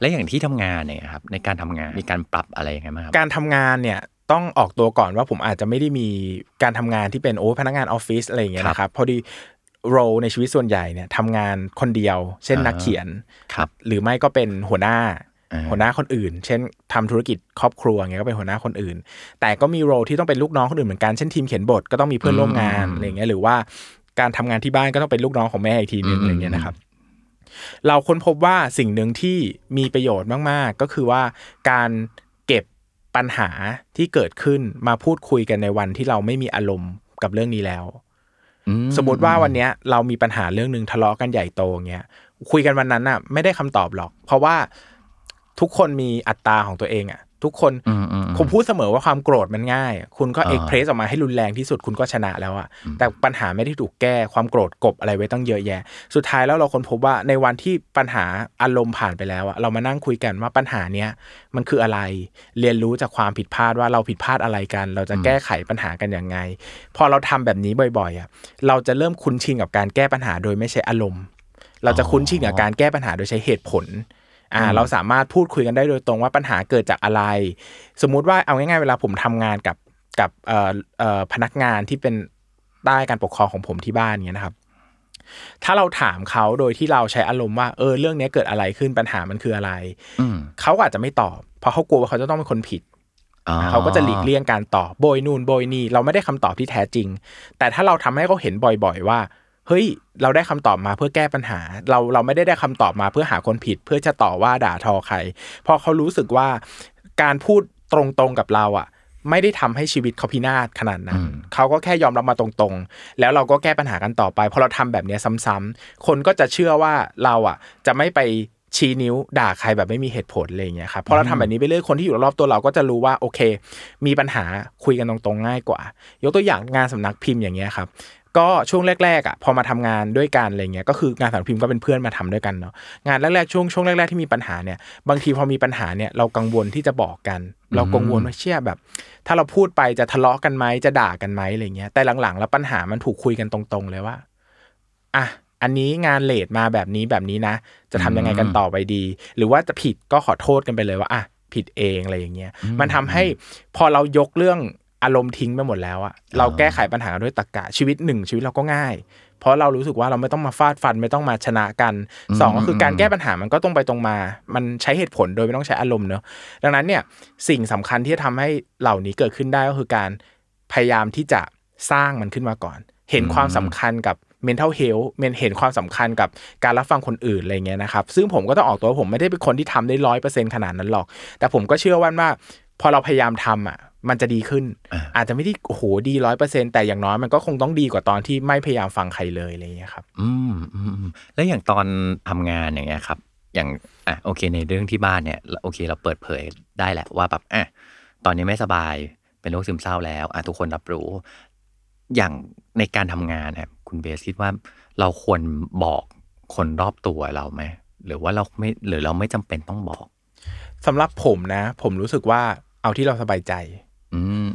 และอย่างที่ทำงานเนี่ยครับในการทำงานมีการปรับอะไรยังไงบ้างครับการทำงานเนี่ยต้องออกตัวก่อนว่าผมอาจจะไม่ได้มีการทำงานที่เป็นโอ้พนักงานออฟฟิศอะไรอย่างเงี้ยครับนะครับพอดีโรในชีวิตส่วนใหญ่เนี่ยทำงานคนเดียว เช่นอ่านันักเขียนครับหรือไม่ก็เป็นหัวหน้าอ่าหัวหน้าคนอื่น เช่นทำธุรกิจครอบครัวเงี้ยก็เป็นหัวหน้าคนอื่น แต่ก็มีโรที่ต้องเป็นลูกน้องคนอื่นเหมือนกันเช่นทีมเขียนบทก็ต้องมีเพื่อนร่วมงานอะไรอย่างเงี้ยหรือว่าการทำงานที่บ้านก็ต้องเป็นลูกน้องของแม่อีกทีนึงอะไรอย่างเงี้ยนะครับ เราค้นพบว่าสิ่งหนึ่งที่มีประโยชน์มาก ๆ ก็คือว่าการเก็บปัญหาที่เกิดขึ้นมาพูดคุยกันในวันที่เราไม่มีอารมณ์กับเรื่องนี้แล้วอืสมมติว่าวันเนี้ยเรามีปัญหาเรื่องหนึ่งทะเลาะกันใหญ่โตเงี้ยคุยกันวันนั้นน่ะ ไม่ได้คำตอบหรอก เพราะว่าทุกคนมีอัตราของตัวเองอะ ทุกคนอืมอืมผมพูดเสมอว่าความโกรธมันง่าย คุณก็อ่าเอ็กเพรสออกมาให้รุนแรงที่สุดคุณก็ชนะแล้วอะแต่ปัญหาไม่ได้ถูกแก้ความโกรธกบอะไรไว้ตั้งเยอะแยะ สุดท้ายแล้วเราค้นพบว่าในวันที่ปัญหาอารมณ์ผ่านไปแล้วอะเรามานั่งคุยกันว่าปัญหาเนี้ยมันคืออะไร เรียนรู้จากความผิดพลาดว่าเราผิดพลาดอะไรกัน เราจะแก้ไขปัญหากันยังไง พอเราทำแบบนี้บ่อยๆอะเราจะเริ่มคุ้นชินกับการแก้ปัญหาโดยไม่ใช่อารมณ์ เราจะคุ้นชินกับการแก้ปัญหาโดยใช้เหตุผล อ่าเราสามารถพูดคุยกันได้โดยตรงว่าปัญหาเกิดจากอะไร สมมุติว่าเอาง่ายๆเวลาผมทำงานกับกับเอ่อเอ่อพนักงานที่เป็นใต้การปกครองของผมที่บ้านเนี้ยนะครับ ถ้าเราถามเขาโดยที่เราใช้อารมณ์ว่าเออเรื่องเนี้ยเกิดอะไรขึ้นปัญหามันคืออะไรอืมเขาก็อาจจะไม่ตอบ เพราะเขากลัวว่าเขาจะต้องเป็นคนผิดอ๋อเขาก็จะหลีกเลี่ยงการตอบโบยนู่นโบยนี่เราไม่ได้คำตอบที่แท้จริง แต่ถ้าเราทำให้เขาเห็นบ่อย ๆ ว่า เฮ้ย เราได้คำตอบมาเพื่อแก้ปัญหา เราเราไม่ได้ได้คำตอบมาเพื่อหาคนผิด เพื่อจะต่อว่าด่าทอใครเพราะเขารู้สึกว่าการพูดตรงๆกับเราอะ ไม่ได้ทำให้ชีวิตเขาพินาศขนาดนั้นเขาก็แค่ยอมรับมาตรงๆ แล้วเราก็แก้ปัญหากันต่อไปพอเราทำแบบเนี้ยซ้ำๆคนก็จะเชื่อว่าเราอะ จะไม่ไปชี้นิ้วด่าใครแบบไม่มีเหตุผลอะไรอย่างเงี้ยครับพอเราทำแบบนี้ไปเรื่อยคนที่อยู่รอบๆตัวเราก็จะรู้ว่าโอเค มีปัญหาคุยกันตรงๆง่ายกว่า ยกตัวอย่างงานสำนักพิมพ์อย่างเงี้ยครับ ก็ช่วงแรกๆอะพอมาทำงานด้วยกันอะไรเงี้ยก็คืองานสำนักพิมพ์ก็เป็นเพื่อนมาทำด้วยกันเนาะงานแรกๆช่วงช่วงแรกๆที่มีปัญหาเนี่ยบางทีพอมีปัญหาเนี่ยเรากังวลที่จะบอกกัน เรากังวลว่าเชื่อแบบ ถ้าเราพูดไปจะทะเลาะกันไหมจะด่ากันไหมอะไรเงี้ยแต่หลังๆ แล้วปัญหามันถูกคุยกันตรงๆเลยว่าอะอันนี้งานเลทมาแบบนี้แบบนี้นะ จะทำยังไงกันต่อไปดี หรือว่าจะผิดก็ขอโทษกันไปเลยว่าอะผิดเองอะไรอย่างเงี้ยมันทำให้พอเรายกเรื่อง อารมณ์ทิ้งไปหมดแล้วอะเราแก้ไขปัญหาด้วยตรรกะชีวิตหนึ่งชีวิตเราก็ง่าย เพราะเรารู้สึกว่าเราไม่ต้องมาฟาดฟันไม่ต้องมาชนะกันสองก็คือการแก้ปัญหามันก็ตรงไปตรงมา มันใช้เหตุผลโดยไม่ต้องใช้อารมณ์เนอะดังนั้นเนี่ยสิ่งสำคัญที่จะทำให้เหล่านี้เกิดขึ้นได้ก็คือการพยายามที่จะสร้างมันขึ้นมาก่อน เห็นความสำคัญกับ mental health เมนเห็นความสำคัญกับการรับฟังคนอื่นอะไรเงี้ยนะครับ ซึ่งผมก็ต้องออกตัวว่าผมไม่ได้เป็นคนที่ทำได้ร้อยเปอร์เซ็นขนาดนั้นหรอก แต่ผมก็เชื่อว่าว่าพอเราพยายามทำอะ มันจะดีขึ้น อาจจะไม่ได้โอ้โหดีร้อยเปอร์เซ็นแต่อย่างน้อยมันก็คงต้องดีกว่าตอนที่ไม่พยายามฟังใครเลยอะไรเงี้ยครับอืมอืมอืมแล้วอย่างตอนทำงานอย่างเงี้ยครับ อย่างอะโอเคในเรื่องที่บ้านเนี่ยโอเคเราเปิดเผยได้แหละว่าแบบอะตอนนี้ไม่สบายเป็นโรคซึมเศร้าแล้วอะทุกคนรับรู้ อย่างในการทำงานเนี่ยคุณเบสคิดว่าเราควรบอกคนรอบตัวเราไหมหรือว่าเราไม่หรือเราไม่จำเป็นต้องบอกสำหรับผมนะ ผมรู้สึกว่าเอาที่เราสบายใจอืม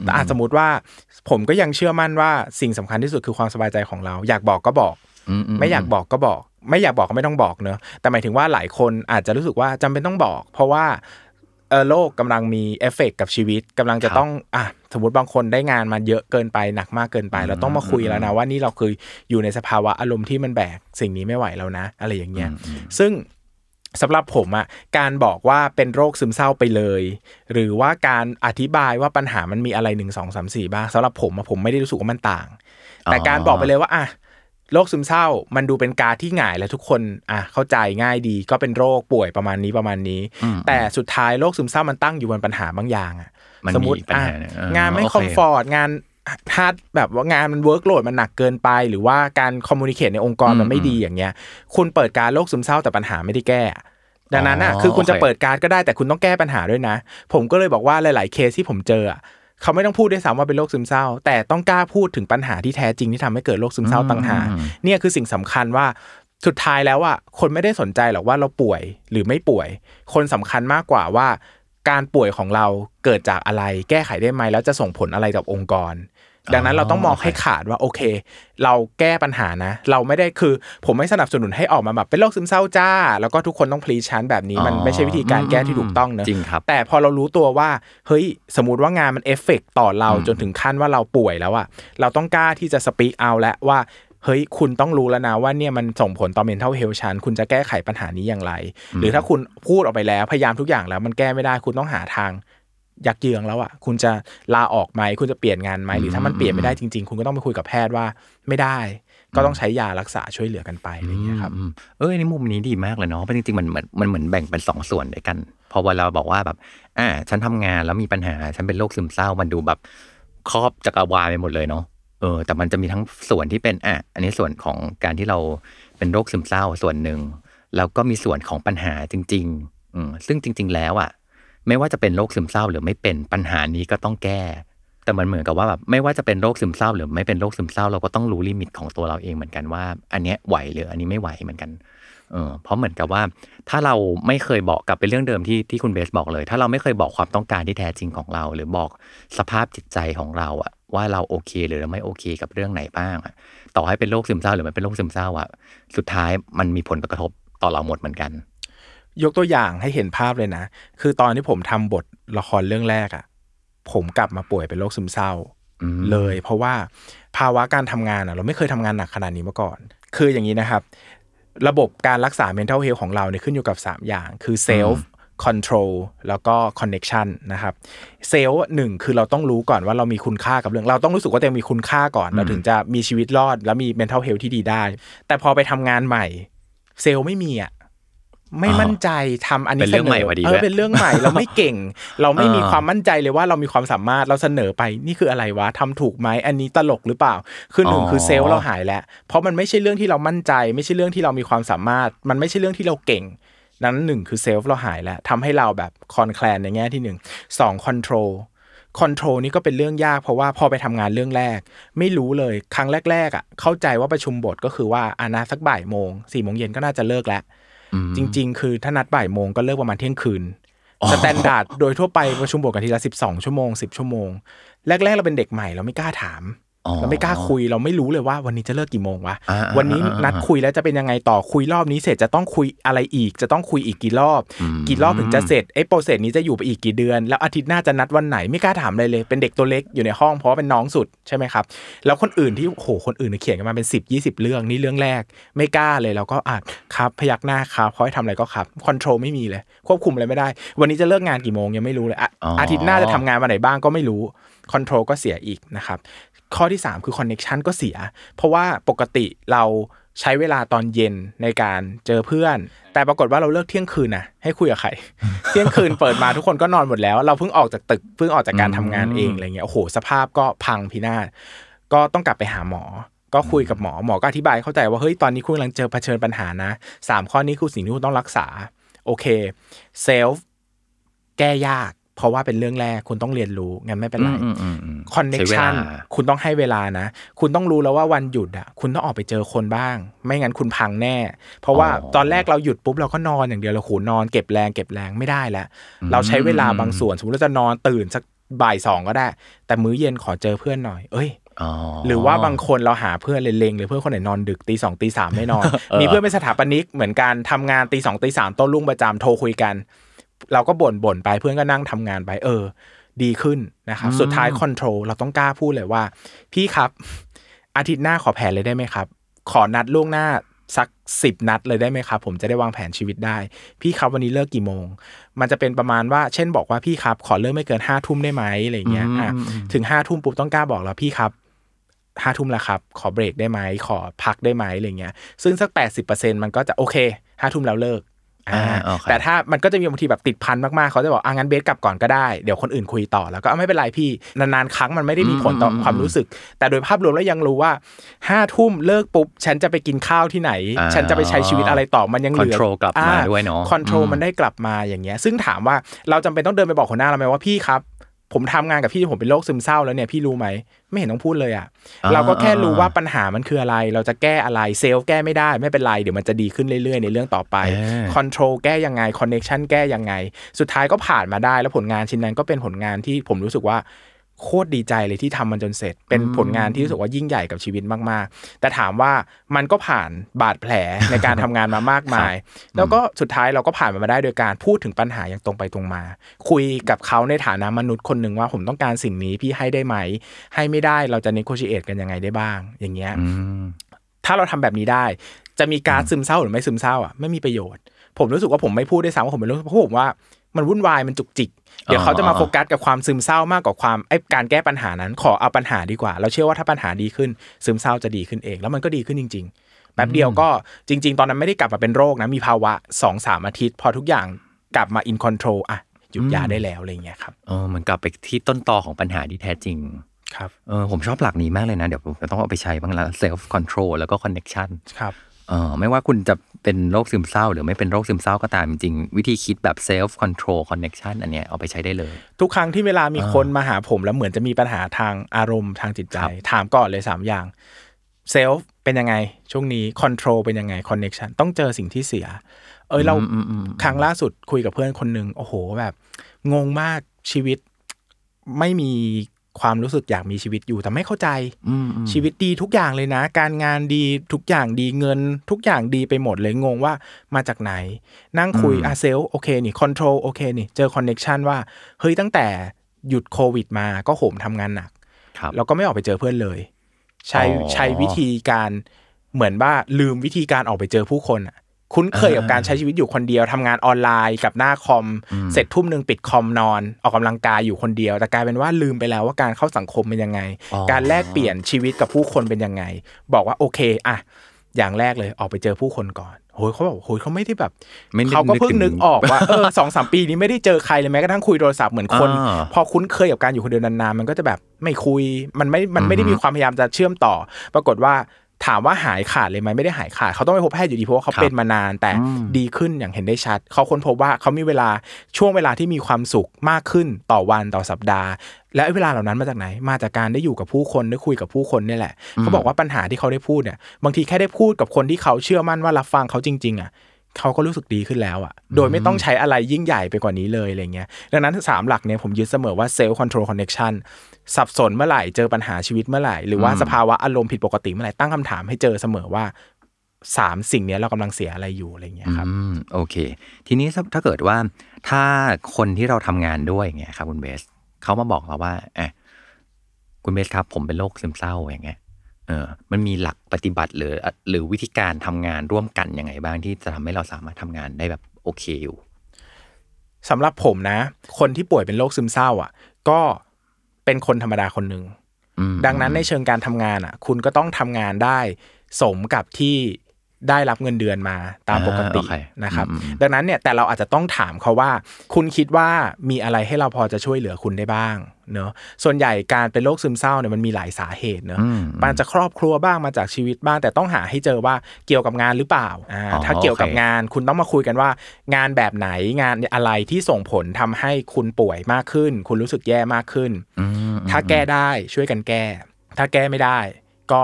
แต่อาจสมมติว่าผมก็ยังเชื่อมั่นว่าสิ่งสำคัญที่สุดคือความสบายใจของเรา อยากบอกก็บอกอืมไม่อยากบอกก็บอก ไม่อยากบอกก็ไม่ต้องบอกเนอะแต่หมายถึงว่าหลายคนอาจจะรู้สึกว่าจำเป็นต้องบอก เพราะว่าเออโลกกำลังมีเอฟเฟกต์กับชีวิตกำลังจะต้องอะสมมติบางคนได้งานมาเยอะเกินไปหนักมากเกินไป เราต้องมาคุยแล้วนะว่านี่เราคืออยู่ในสภาวะอารมณ์ที่มันแบกสิ่งนี้ไม่ไหวแล้วนะ อะไรอย่างเงี้ยซึ่ง สำหรับผมอะการบอกว่าเป็นโรคซึมเศร้าไปเลย หรือว่าการอธิบายว่าปัญหามันมีอะไรหนึ่งสองสามสี่บ้างสำหรับผมอะผมไม่ได้รู้สึกว่ามันต่าง แต่การบอกไปเลยว่าอะโรคซึมเศร้ามันดูเป็นการที่ง่ายและทุกคนอะเข้าใจง่ายดี ก็เป็นโรคป่วยประมาณนี้ประมาณนี้ แต่สุดท้ายโรคซึมเศร้ามันตั้งอยู่บนปัญหาบางอย่างอะมันสมมติมีปัญหาอะเนี่ยเอองานไม่โอเค comfort งาน hard แบบว่างานมัน workload มันหนักเกินไป หรือว่าการ communication ในองค์กรมันไม่ดีอย่างเงี้ย คุณเปิดการ์ดโรคซึมเศร้าแต่ปัญหาไม่ได้แก้ดังนั้นอะอ๋อคือคุณจะโอเคเปิดการ์ดก็ได้แต่คุณต้องแก้ปัญหาด้วยนะ ผมก็เลยบอกว่าหลาย ๆ เคสที่ผมเจออะเขาไม่ต้องพูดด้วยซ้ำว่าเป็นโรคซึมเศร้า แต่ต้องกล้าพูดถึงปัญหาที่แท้จริงที่ทำให้เกิดโรคซึมเศร้าต่างหากเนี่ยคือสิ่งสำคัญว่าสุดท้ายแล้วอะคนไม่ได้สนใจหรอกว่าเราป่วยหรือไม่ป่วย คนสำคัญมากกว่าว่า การป่วยของเราเกิดจากอะไร แก้ไขได้ไหมแล้วจะส่งผลอะไรกับองค์กร ดังนั้นเราต้องมองให้ขาดว่าโอเค เราแก้ปัญหานะ เราไม่ได้คือ ผมไม่สนับสนุนให้ออกมาแบบเป็นโรคซึมเศร้าจ้า แล้วก็ทุกคนต้องพลีชันแบบนี้มันอ๋อไม่ใช่วิธีการแก้ที่ถูกต้องเนอะจริงครับแต่พอเรารู้ตัวว่าเฮ้ยสมมติว่างานมันเอฟเฟกต่อเราอืมจนถึงขั้นว่าเราป่วยแล้วอะเราต้องกล้าที่จะสปีกเอาแล้วว่าเฮ้ย คุณต้องรู้แล้วนะว่าเนี่ยมันส่งผลต่อ mental health ชันคุณจะแก้ไขปัญหานี้อย่างไร หรือถ้าคุณพูดออกไปแล้วพยายามทุกอย่างแล้วมันแก้ไม่ได้คุณต้องหาทาง ยักเยืองแล้วอะ คุณจะลาออกไหม คุณจะเปลี่ยนงานไหม หรือถ้ามันเปลี่ยนไม่ได้จริง ๆ คุณก็ต้องไปคุยกับแพทย์ว่าไม่ได้ ก็ต้องใช้ยารักษาช่วยเหลือกันไปอะไรอย่างเงี้ยครับอืมเออในมุมนี้ดีมากเลยเนาะเพราะจริงๆมันเหมือนมันเหมือนแบ่งเป็นสองส่วนด้วยกัน พอเวลาบอกว่าแบบ อ่า ฉันทำงานแล้วมีปัญหา ฉันเป็นโรคซึมเศร้า มันดูแบบครอบจักรวาลไปหมดเลยเนาะ เออ แต่มันจะมีทั้งส่วนที่เป็น อะ อันนี้ส่วนของการที่เราเป็นโรคซึมเศร้าส่วนหนึ่ง แล้วก็มีส่วนของปัญหาจริง ๆ อืม ซึ่งจริง ๆ แล้วอะ ไม่ว่าจะเป็นโรคซึมเศร้าหรือไม่เป็นปัญหานี้ก็ต้องแก้ แต่มันเหมือนกับว่าแบบไม่ว่าจะเป็นโรคซึมเศร้า หรือไม่เป็นโรคซึมเศร้า เราก็ต้องรู้ลิมิตของตัวเราเองเหมือนกันว่า อันเนี้ยไหวหรืออันนี้ไม่ไหวเหมือนกันเออเพราะเหมือนกับว่า ถ้าเราไม่เคยบอกกลับไปเรื่องเดิมที่ที่คุณเบสบอกเลย ถ้าเราไม่เคยบอกความต้องการที่แท้จริงของเรา หรือบอกสภาพจิตใจของเราอะว่าเราโอเค หรือเราไม่โอเคกับเรื่องไหนบ้างอะต่อให้เป็นโรคซึมเศร้าหรือไม่เป็นโรคซึมเศร้าอะสุดท้ายมันมีผลกระทบต่อเราหมดเหมือนกัน ยกตัวอย่างให้เห็นภาพเลยนะ คือตอนที่ผมทำบทละครเรื่องแรกอะ่ะ ผมกลับมาป่วยเป็นโรคซึมเศร้าอืมเลย เพราะว่าภาวะการทำงานอะเราไม่เคยทำงานหนักขนาดนี้มาก่อน คืออย่างนี้นะครับ ระบบการรักษา mental health ของเราเนี่ยขึ้นอยู่กับ 3 อย่าง คือ self control แล้วก็ connection นะครับ self หนึ่งคือเราต้องรู้ก่อนว่าเรามีคุณค่ากับเรื่อง เราต้องรู้สึกว่าตัวเองมีคุณค่าก่อน เราถึงจะมีชีวิตรอด แล้วมี mental health ที่ดีได้ แต่พอไปทำงานใหม่เซลล์ไม่มีอะ ไม่มั่นใจทำอันนี้เป็นเรื่องใหม่สนพอดีเอด้อวยเป็นเรื่องใหม่เราไม่เก่ง เราไม่มีอ่าความมั่นใจเลยว่าเรามีความสามารถเราเสนอไปนี่คืออะไรวะทำถูกไหมอันนี้ตลกหรือเปล่าคือหนึ่งคือเซลล์เราหายแล้ว เพราะมันไม่ใช่เรื่องที่เรามั่นใจ ไม่ใช่เรื่องที่เรามีความสามารถ มันไม่ใช่เรื่องที่เราเก่งนั้นหนึ่งคือ self เราหายแล้วทำให้เราแบบ concern ในแง่ที่หนึ่งสอง control control นี่ก็เป็นเรื่องยากเพราะว่าพอไปทำงานเรื่องแรก ไม่รู้เลยครั้งแรก ๆอะเข้าใจว่าประชุมบทก็คือว่าอะนัดสักบ่ายโมงสี่โมงเย็นก็น่าจะเลิกแล้ว จริง ๆ คือถ้านัดบ่ายโมงก็เลิกประมาณเที่ยงคืน standard โดยทั่วไปประชุมบทกันทีละสิบสองชั่วโมงสิบชั่วโมง แรก ๆ เราเป็นเด็กใหม่เราไม่กล้าถามอ๋อ เราไม่กล้าคุยเราไม่รู้เลยว่าวันนี้จะเลิกกี่โมงวะอ่าวันนี้อ่าอ่านัดคุยแล้วจะเป็นยังไงต่อคุยรอบนี้เสร็จจะต้องคุยอะไรอีก จะต้องคุยอีกกี่รอบ กี่รอบถึงจะเสร็จไอ้ process นี้จะอยู่ไปอีกกี่เดือน แล้วอาทิตย์หน้าจะนัดวันไหนไม่กล้าถามอะไรเลย เป็นเด็กตัวเล็กอยู่ในห้องเพราะว่าเป็นน้องสุดใช่ไหมครับ แล้วคนอื่นที่โหคนอื่นเขียนกันมาเป็น10 20 เรื่องนี่เรื่องแรก ไม่กล้าเลยเราก็อะครับพยักหน้าครับเขาให้ทำอะไรก็ครับ control ไม่มีเลย ควบคุมอะไรไม่ได้ วันนี้จะเลิกงานกี่โมงยังไม่รู้เลยอะอ๋อออาทิตย์หน้าจะทำงานวันไหนบ้างก็ไม่รู้ control ก็เสียอีกนะครับ ข้อที่ 3 คือ connection ก็เสีย เพราะว่าปกติเราใช้เวลาตอนเย็นในการเจอเพื่อน แต่ปรากฏว่าเราเลิกเที่ยงคืนนะให้คุยกับใคร เที่ยงคืนเปิดมาทุกคนก็นอนหมดแล้ว เราเพิ่งออกจากตึกเพิ่งออกจากการทำงานเองอะไรเงี้ยโอ้โหสภาพก็พังพินาศก็ต้องกลับไปหาหมอ ก็คุยกับหมอหมอก็อธิบายเข้าใจว่าเฮ้ยตอนนี้คุณกำลังเจอเผชิญปัญหานะสามข้อนี้คือสิ่งที่คุณต้องรักษาโอเคเซลฟ์แก้ยาก เพราะว่าเป็นเรื่องแรกคุณต้องเรียนรู้งั้นไม่เป็นไรอืมอืมอืมคอนเน็ใช้กเวชันลาคุณต้องให้เวลานะ คุณต้องรู้แล้วว่าวันหยุดอะคุณต้องออกไปเจอคนบ้าง ไม่งั้นคุณพังแน่ เพราะว่าตอนแรกเราหยุดปุ๊บเราก็นอนอย่างเดียวเราโหนอนเก็บแรงเก็บแรงไม่ได้แล้วเราใช้เวลาบางส่วน สมมติเราจะนอนตื่นสักบ่ายสองก็ได้ แต่มื้อเย็นขอเจอเพื่อนหน่อย เอ้ยอ๋อหรือว่าบางคนเราหาเพื่อนเล็งๆหรือเพื่อนคนไหนนอนดึกตีสองตีสามไม่นอน มีเพื่อนเป็นสถาปนิกเหมือนกันทำงานตีสองตีสามโต้รุ่งประจำโทรคุยกัน เราก็บ่นบ่นไปเพื่อนก็นั่งทำงานไปเออ ดีขึ้นนะครับ สุดท้ายคอนโทรลเราต้องกล้าพูดเลยว่า พี่ครับ อาทิตย์หน้าขอแผนเลยได้ไหมครับ ขอนัดล่วงหน้าสักสิบนัดเลยได้ไหมครับ ผมจะได้วางแผนชีวิตได้ พี่ครับวันนี้เลิกกี่โมง มันจะเป็นประมาณว่า เช่นบอกว่าพี่ครับ ขอเลิกไม่เกินห้าทุ่มได้ไหมอะไรอย่างเงี้ยอะถึงห้าทุ่มปุ๊บต้องกล้าบอกแล้วพี่ครับห้าทุ่มแล้วครับ ขอเบรกได้ไหมขอพักได้ไหมอะไรเงี้ย ซึ่งสักแปดสิบเปอร์เซ็นมันก็จะโอเคห้าทุ่มแล้วเลิกอ่าอ่าโอเค แต่ถ้ามันก็จะมีบางทีแบบติดพันมากๆเขาจะบอกอ่างั้นเบสกลับก่อนก็ได้เดี๋ยวคนอื่นคุยต่อแล้วก็อะไม่เป็นไรพี่นานๆครั้งมันไม่ได้มีผลต่อความรู้สึก แต่โดยภาพรวมแล้วยังรู้ว่าห้าทุ่มเลิกปุ๊บฉันจะไปกินข้าวที่ไหนอ่าฉันจะไปใช้ชีวิตอะไรต่อมันยังเหลือ Control กลับมาด้วยเนอะ control มันได้กลับมาอย่างเงี้ยซึ่งถามว่าเราจำเป็นต้องเดินไปบอกหัวหน้าเราไหมว่าพี่ครับ ผมทำงานกับพี่ผมเป็นโรคซึมเศร้าแล้วเนี่ยพี่รู้ไหมไม่เห็นต้องพูดเลยอะอ่าเราก็แค่รู้ว่าปัญหามันคืออะไร เราจะแก้อะไร self แก้ไม่ได้ไม่เป็นไรเดี๋ยวมันจะดีขึ้นเรื่อยๆ ในเรื่องต่อไปเออ control แก้ยังไง connection แก้ยังไง สุดท้ายก็ผ่านมาได้แล้วผลงานชิ้นนั้นก็เป็นผลงานที่ผมรู้สึกว่า โคตรดีใจเลยที่ทำมันจนเสร็จ เป็นผลงานที่รู้สึกว่ายิ่งใหญ่กับชีวิตมากๆ แต่ถามว่ามันก็ผ่านบาดแผลในการทำงานมามากมาย แล้วก็สุดท้ายเราก็ผ่านมันมาได้โดยการพูดถึงปัญหาอย่างตรงไปตรงมา คุยกับเขาในฐานะมนุษย์คนหนึ่งว่าผมต้องการสิ่งนี้พี่ให้ได้ไหม ให้ไม่ได้เราจะเนโคชิเอตกันยังไงได้บ้าง อย่างเงี้ยอืมถ้าเราทำแบบนี้ได้ จะมีการดซึมเศร้าหรือไม่ซึมเศร้าอะไม่มีประโยชน์ผมรู้สึกว่าผมไม่พูดได้วยซ้ำว่าผมเป็นรู้เพราะผมว่า มันวุ่นวายมันจุกจิก เดี๋ยวเขาจะมาโฟกัสกับความซึมเศร้ามากกว่าความไอ้การแก้ปัญหานั้น ขอเอาปัญหาดีกว่า เราเชื่อว่าถ้าปัญหาดีขึ้น ซึมเศร้าจะดีขึ้นเอง แล้วมันก็ดีขึ้นจริง ๆ แป๊บเดียวก็จริง ๆ ตอนนั้นไม่ได้กลับมาเป็นโรคนะมีภาวะสองสามอาทิตย์ พอทุกอย่างกลับมา in control อะหยุดยาได้แล้วอะไรอย่างเงี้ยครับเออมันกลับไปที่ต้นตอของปัญหาที่แท้จริงครับเออผมชอบหลักนี้มากเลยนะ เดี๋ยวผมจะต้องเอาไปใช้บ้างละ self control แล้วก็ connection ครับ เออไม่ว่าคุณจะเป็นโรคซึมเศร้า หรือไม่เป็นโรคซึมเศร้าก็ตามจริงๆวิธีคิดแบบ self control connection อันเนี้ยเอาไปใช้ได้เลย ทุกครั้งที่เวลามีคนมาหาผมแล้วเหมือนจะมีปัญหาทางอารมณ์ทางจิตใจครับถามก่อนเลย 3 อย่าง self เป็นยังไง ช่วงนี้ control เป็นยังไง connection ต้องเจอสิ่งที่เสีย เอยเราอืมอืมอืมครั้งล่าสุดคุยกับเพื่อนคนหนึ่งโอ้โหแบบ งงมากชีวิตไม่มี ความรู้สึกอยากมีชีวิตอยู่แต่ไม่เข้าใจอืมอืมชีวิตดีทุกอย่างเลยนะ การงานดีทุกอย่างดีเงิน ทุกอย่างดีไปหมดเลยงงว่ามาจากไหน นั่งคุยอะ self โอเคนี่ control โอเคนี่เจอ connection ว่าเฮ้ยตั้งแต่หยุดโควิดมาก็โหมทำงานหนักครับแล้วก็ไม่ออกไปเจอเพื่อนเลย ใช้อ๋อใช้วิธีการเหมือนว่าลืมวิธีการออกไปเจอผู้คนอะ คุ้นเคยกับการใช้ชีวิตอยู่คนเดียวทำงานออนไลน์กับหน้าคอม เสร็จทุ่มหนึ่งปิดคอมนอน ออกกำลังกายอยู่คนเดียว แต่กลายเป็นว่าลืมไปแล้วว่าการเข้าสังคมเป็นยังไงอ๋อการแลกเปลี่ยนชีวิตกับผู้คนเป็นยังไง บอกว่าโอเคอะอย่างแรกเลยออกไปเจอผู้คนก่อนโหยเขาบอกโหยเขาไม่ได้แบบไม่ได้เขาก็เพิ่งนึนึกกถึงออกว่าเออสองสามปีนี้ไม่ได้เจอใครเลยแม้กระทั่งคุยโทรศัพท์เหมือนคนอ่าพอคุ้นเคยกับการอยู่คนเดียวนานๆมันก็จะแบบไม่คุยมันไม่มันไม่ได้มีความพยายามจะเชื่อมต่อ ปรากฏว่า ถามว่าหายขาดเลยไหมไม่ได้หายขาดเขาต้องไปพบแพทย์อยู่ดีเพราะว่าเขาครับเป็นมานานแต่อืมดีขึ้นอย่างเห็นได้ชัด เขาค้นพบว่าเขามีเวลาช่วงเวลาที่มีความสุขมากขึ้นต่อวันต่อสัปดาห์ และไอ้เวลาเหล่านั้นมาจากไหน มาจากการได้อยู่กับผู้คนได้คุยกับผู้คนเนี่ยแหละเขาบอกว่าปัญหาที่เขาได้พูดเนี่ยบางทีแค่ได้พูดกับคนที่เขาเชื่อมั่นว่ารับฟังเขาจริง ๆอะ เขาก็รู้สึกดีขึ้นแล้วอะ โดยไม่ต้องใช้อะไรยิ่งใหญ่ไปกว่านี้เลยอะไรเงี้ย ดังนั้นสามหลักเนี่ยผมยึดเสมอว่าเซลล์คอนโทรลคอนเน c ชันสับสนเมื่อไหร่ เจอปัญหาชีวิตเมื่อไหร่ หรือว่าสภาวะอารมณ์ผิดปกติเมื่อไหร่ ตั้งคำถามให้เจอเสมอว่าสามสิ่งเนี้ยเรากำลังเสียอะไรอยู่อะไรเงี้ยครับอืมโอเค ทีนี้ถ้าถ้าเกิดว่าถ้าคนที่เราทำงานด้วยอย่างเงี้ยครับคุณเบสเขามาบอกเราว่าเอะคุณเบสครับผมเป็นโรคซึมเศร้าอย่างเงี้ย เออมันมีหลักปฏิบัติหรือหรือวิธีการทำงานร่วมกันยังไงบ้างที่จะทำให้เราสามารถทำงานได้แบบโอเคอยู่สำหรับผมนะ คนที่ป่วยเป็นโรคซึมเศร้า อะ ก็เป็นคนธรรมดาคนหนึ่งอืมดังนั้นในเชิงการทำงานอะ คุณก็ต้องทำงานได้ สมกับที่ ได้รับเงินเดือนมาตามปกติอ่าโอเคนะครับอืมอืมดังนั้นเนี่ยแต่เราอาจจะต้องถามเขาว่า คุณคิดว่ามีอะไรให้เราพอจะช่วยเหลือคุณได้บ้างเนอะส่วนใหญ่การเป็นโรคซึมเศร้าเนี่ยมันมีหลายสาเหตุเนอะอืมมันจะครอบครัวบ้างมาจากชีวิตบ้าง แต่ต้องหาให้เจอว่าเกี่ยวกับงานหรือเปล่าอ่าอ๋อถ้าเกี่ยวกับโอเคงานคุณต้องมาคุยกันว่า งานแบบไหนงานอะไรที่ส่งผลทำให้คุณป่วยมากขึ้น คุณรู้สึกแย่มากขึ้นอืมถ้าแก้ได้ช่วยกันแก้ ถ้าแก้ไม่ได้ ก็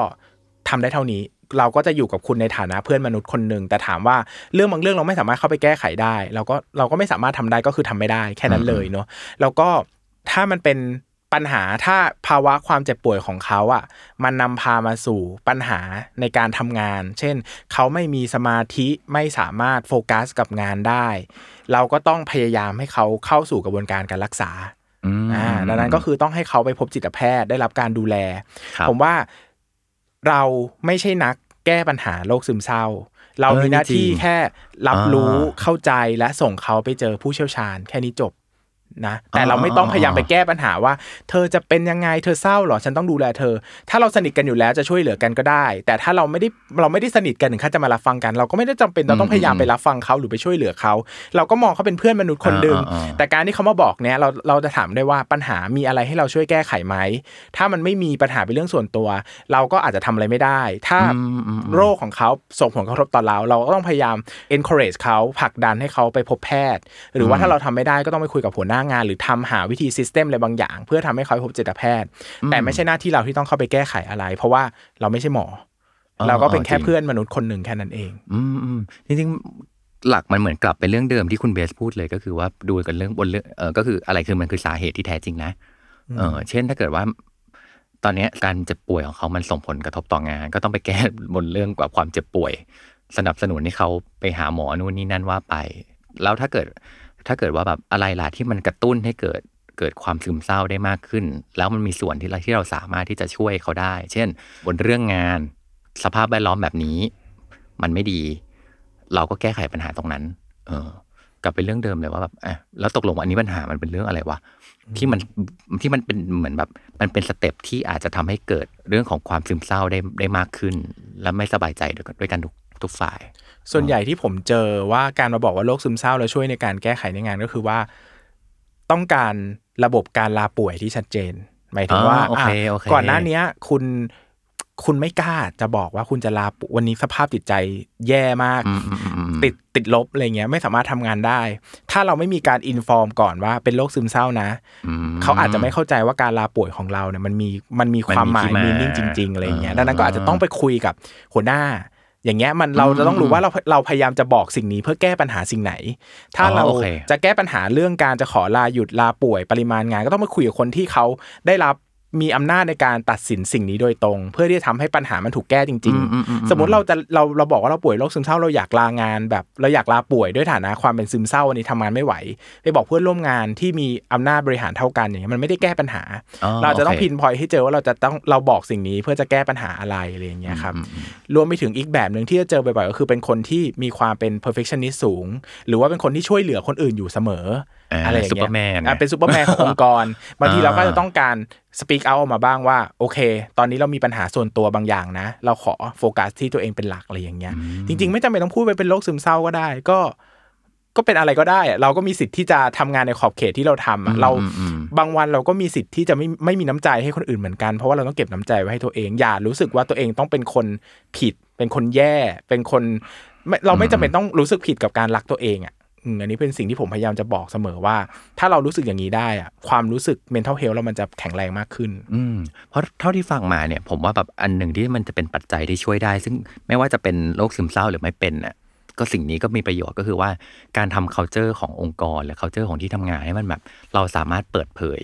ทำได้เท่านี้ เราก็จะอยู่กับคุณในฐานะเพื่อนมนุษย์คนหนึ่งแต่ถามว่าเรื่องบางเรื่องเราไม่สามารถเข้าไปแก้ไขได้ เราก็เราก็ไม่สามารถทำได้ก็คือทำไม่ได้แค่นั้นเลยเนาะแล้วก็ถ้ามันเป็นปัญหาถ้าภาวะความเจ็บป่วยของเขาอะ มันนำพามาสู่ปัญหาในการทำงาน เช่น เขาไม่มีสมาธิไม่สามารถโฟกัสกับงานได้ เราก็ต้องพยายามให้เขาเข้าสู่กระบวนการการรักษาอืมอ่าดังนั้นก็คือต้องให้เขาไปพบจิตแพทย์ได้รับการดูแลครับผมว่า เราไม่ใช่นักแก้ปัญหาโรคซึมเศร้า เราเออมีหน้าที่จริงแค่รับรู้อ่าเข้าใจและส่งเขาไปเจอผู้เชี่ยวชาญ แค่นี้จบ นะแต่อ่าเราไม่ต้องอ่าพยายามไปแก้ปัญหาว่า เธอจะเป็นยังไงเธอเศร้าเหรอฉันต้องดูแลเธอ ถ้าเราสนิทกันอยู่แล้วจะช่วยเหลือกันก็ได้ แต่ถ้าเราไม่ได้เราไม่ได้สนิทกันถึงขั้นจะมารับฟังกัน เราก็ไม่ได้จำเป็นเราต้องพยายามไปรับฟังเขาหรือไปช่วยเหลือเขาเราก็มองเขาเป็นเพื่อนมนุษย์คนหนึ่งอ่าอ่าอ่าแต่การที่เขามาบอกเนี่ยเราเราจะถามได้ว่าปัญหามีอะไรให้เราช่วยแก้ไขไหมถ้ามันไม่มีปัญหาเป็นเรื่องส่วนตัว เราก็อาจจะทำอะไรไม่ได้ ถ้าอืมอืมอืมโรคของเขาส่งผลกระทบต่อเรา เราก็ต้องพยายาม encourage เขาผลักดันให้เขาไปพบแพทย์ หรือว่าถ้าเราทำไม่ได้ก็ต้องไปคุยกับหัวหน้างานหรือทำหาวิธี system อะไรบางอย่าง เพื่อทำให้เขาไปพบจิตแพทย์ แต่ไม่ใช่หน้าที่เราที่ต้องเข้าไปแก้ไขอะไร เพราะว่าเราไม่ใช่หมออ๋อเราก็เป็นแค่จริงเพื่อนมนุษย์คนหนึ่งแค่นั้นเองอืมอืมจริงๆหลักมันเหมือนกลับไปเรื่องเดิมที่คุณเบสพูดเลยก็คือว่าดูกันเรื่องบนเรื่องเออก็คืออะไรคือมันคือสาเหตุที่แท้จริงนะเออเช่นถ้าเกิดว่าตอนเนี้ยการเจ็บป่วยของเขามันส่งผลกระทบต่องาน ก็ต้องไปแก้บนเรื่องกับความเจ็บป่วย สนับสนุนให้เขาไปหาหมอนู่นนี่นั่นว่าไป แล้วถ้าเกิด ถ้าเกิดว่าแบบอะไรล่ะที่มันกระตุ้นให้เกิดเกิดความซึมเศร้าได้มากขึ้น แล้วมันมีส่วนที่เราที่เราสามารถที่จะช่วยเขาได้ เช่น บนเรื่องงาน สภาพแวดล้อมแบบนี้ มันไม่ดี เราก็แก้ไขปัญหาตรงนั้น เออกลับไปเรื่องเดิมเลยว่าแบบอะแล้วตกลงว่าอันนี้ปัญหามันเป็นเรื่องอะไรวะที่มันที่มันเป็นเหมือนแบบ มันเป็นสเต็ปที่อาจจะทำให้เกิดเรื่องของความซึมเศร้าได้ได้มากขึ้น และไม่สบายใจด้วยกันด้วยกันทุกทุกฝ่าย ส่วนใหญ่ที่ผมเจอว่าการมาบอกว่าโรคซึมเศร้าแล้วช่วยในการแก้ไขในงานก็คือว่า ต้องการระบบการลาป่วยที่ชัดเจน หมายถึงว่าอ๋อโอเคอะโอเคก่อนหน้าเนี้ยคุณคุณไม่กล้าจะบอกว่าคุณจะลาป่วยวันนี้สภาพจิตใจแย่มากอืมอืมอืมอืมติดติดลบอะไรเงี้ยไม่สามารถทำงานได้ ถ้าเราไม่มีการอินฟอร์มก่อนว่าเป็นโรคซึมเศร้านะอืมเขาอาจจะไม่เข้าใจว่าการลาป่วยของเราเนี่ยมันมีมันมีความหมายมันมีมีที่มานิ่งจริงๆอะไรเงี้ยอ่าดังนั้นก็อาจจะต้องไปคุยกับหัวหน้า อย่างเงี้ยมันเราจะต้องรู้ว่าเราเราพยายามจะบอกสิ่งนี้เพื่อแก้ปัญหาสิ่งไหน ถ้าอ๋อเราโอเคจะแก้ปัญหาเรื่องการจะขอลาหยุดลาป่วยปริมาณงาน ก็ต้องมาคุยกับคนที่เขาได้รับ มีอำนาจในการตัดสินสิ่งนี้โดยตรง เพื่อที่จะทำให้ปัญหามันถูกแก้จริงอืมอืมอืมๆสมมติเราจะเราเราบอกว่าเราป่วยโรคซึมเศร้าเราอยากลางานแบบเราอยากลาป่วยด้วยฐานะความเป็นซึมเศร้าวันนี้ทำงานไม่ไหว ไปบอกเพื่อนร่วมงานที่มีอำนาจบริหารเท่ากันอย่างเงี้ยมันไม่ได้แก้ปัญหาอ๋อเราจะต้องโอเคพินพอยให้เจอว่าเราจะต้องเราบอกสิ่งนี้เพื่อจะแก้ปัญหาอะไรอะไรอย่างเงี้ยครับรวมไปถึงอีกแบบหนึ่งที่จะเจอบ่อยๆก็คือเป็นคนที่มีความเป็น perfectionist สูง หรือว่าเป็นคนที่ช่วยเหลือคนอื่นอยู่เสมอ อ่าอะไรอย่างเงี้เปอร์แมนอะเป็นซูเปอร์แมนขององค์กรบางทีอ่าเราก็จะต้องการ speak out ออกมาบ้างว่า โอเค ตอนนี้เรามีปัญหาส่วนตัวบางอย่างนะ เราขอโฟกัสที่ตัวเองเป็นหลักอะไรอย่างเงี้ย จริง ๆ ไม่จำเป็นต้องพูดไปเป็นโรคซึมเศร้าก็ได้ ก็ก็เป็นอะไรก็ได้อะเราก็มีสิทธิ์ที่จะทำงานในขอบเขตที่เราทำอะเราอืมอืมบางวันเราก็มีสิทธิ์ที่จะไม่ไม่มีน้ำใจให้คนอื่นเหมือนกัน เพราะว่าเราต้องเก็บน้ำใจไว้ให้ตัวเอง อย่ารู้สึกว่าตัวเองต้องเป็นคนผิด เป็นคนแย่ เป็นคนไม่เราไม่จำเป็นต้องรู้สึกผิดกับการรักตัวเองอะ อันนี้เป็นสิ่งที่ผมพยายามจะบอกเสมอว่า ถ้าเรารู้สึกอย่างนี้ได้อะความรู้สึก mental health เรามันจะแข็งแรงมากขึ้น อืมเพราะเท่าที่ฟังมาเนี่ยผมว่าแบบอันหนึ่งที่มันจะเป็นปัจจัยที่ช่วยได้ ซึ่งไม่ว่าจะเป็นโรคซึมเศร้าหรือไม่เป็นน่ะก็สิ่งนี้ก็มีประโยชน์ก็คือว่าการทำ culture ขององค์กร หรือ culture ของที่ทำงานให้มันแบบ เราสามารถเปิดเผย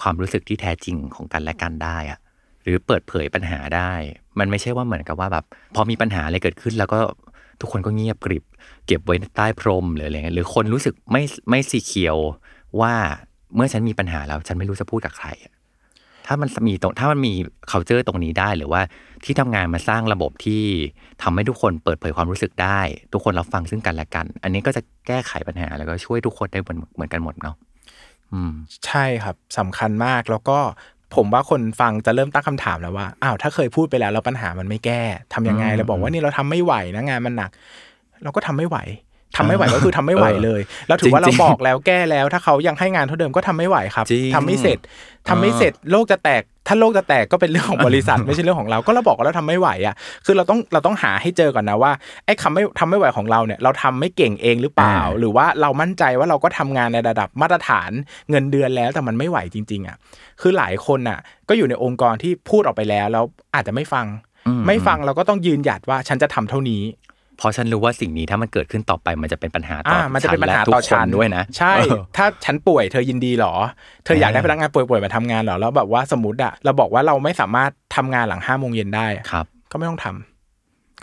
ความรู้สึกที่แท้จริงของกันและกันได้อะหรือเปิดเผยปัญหาได้ มันไม่ใช่ว่าเหมือนกับว่าแบบพอมีปัญหาอะไรเกิดขึ้น แล้วก็ ทุกคนก็เงียบกริบ เก็บไว้ใต้พรมหรืออะไรเงี้ยหรือคนรู้สึกไม่ไม่สีเขียวว่าเมื่อฉันมีปัญหาแล้วฉันไม่รู้จะพูดกับใครถ้ามันมีตรงถ้ามันมี culture ตรงนี้ได้หรือว่าที่ทำงานมาสร้างระบบที่ทำให้ทุกคนเปิดเผยความรู้สึกได้ ทุกคนรับฟังซึ่งกันและกัน อันนี้ก็จะแก้ไขปัญหาแล้วก็ช่วยทุกคนได้เหมือนเหมือนกันหมดเนาะอืมใช่ครับสำคัญมากแล้วก็ ผมว่าคนฟังจะเริ่มตั้งคำถามแล้วว่าอ้าวถ้าเคยพูดไปแล้วแล้วปัญหามันไม่แก้ทำยังไงอืมเราบอกว่านี่เราทำไม่ไหวนะงานมันหนัก เราก็ทำไม่ไหว ทำไม่ไหวก็คือทำไม่ไหวเลย แล้วถือว่าจเราริงๆบอกแล้วแก้แล้ว ถ้าเขายังให้งานเท่าเดิมก็ทำไม่ไหวครับจริงทำไม่เสร็จทำไม่เสร็จโลกจะแตก ถ้าโลกจะแตกก็เป็นเรื่องของบริษัทไม่ใช่เรื่องของเรา ก็เราบอกว่าเราทำไม่ไหวอะ คือเราต้องเราต้องหาให้เจอก่อนนะว่าไอ้คำไม่ทำไม่ไหวของเราเนี่ยเราทำไม่เก่งเองหรือเปล่า หรือว่าเรามั่นใจว่าเราก็ทำงานในระดับมาตรฐานเงินเดือนแล้วแต่มันไม่ไหวจริง ๆอะ คือหลายคนอะ ก็อยู่ในองค์กรที่พูดออกไปแล้วแล้วอาจจะไม่ฟังอืมไม่ฟังเราก็ต้องยืนหยัดว่าฉันจะทำเท่านี้ เพราะฉันรู้ว่าสิ่งนี้ถ้ามันเกิดขึ้นต่อไปมันจะเป็นปัญหาต่ออ่าอมันจะเป็นปัญหาและทุกต่อคฉันนด้วยนะ ใช่เออถ้าฉันป่วยเธอยินดีเหรอ เธออยากได้อ่าพนักงานป่วยๆมาทำงานเหรอ แล้วแบบว่าสมมติอะเราบอกว่าเราไม่สามารถทำงานหลังห้าโมงเย็นได้อะครับ ก็ไม่ต้องทำ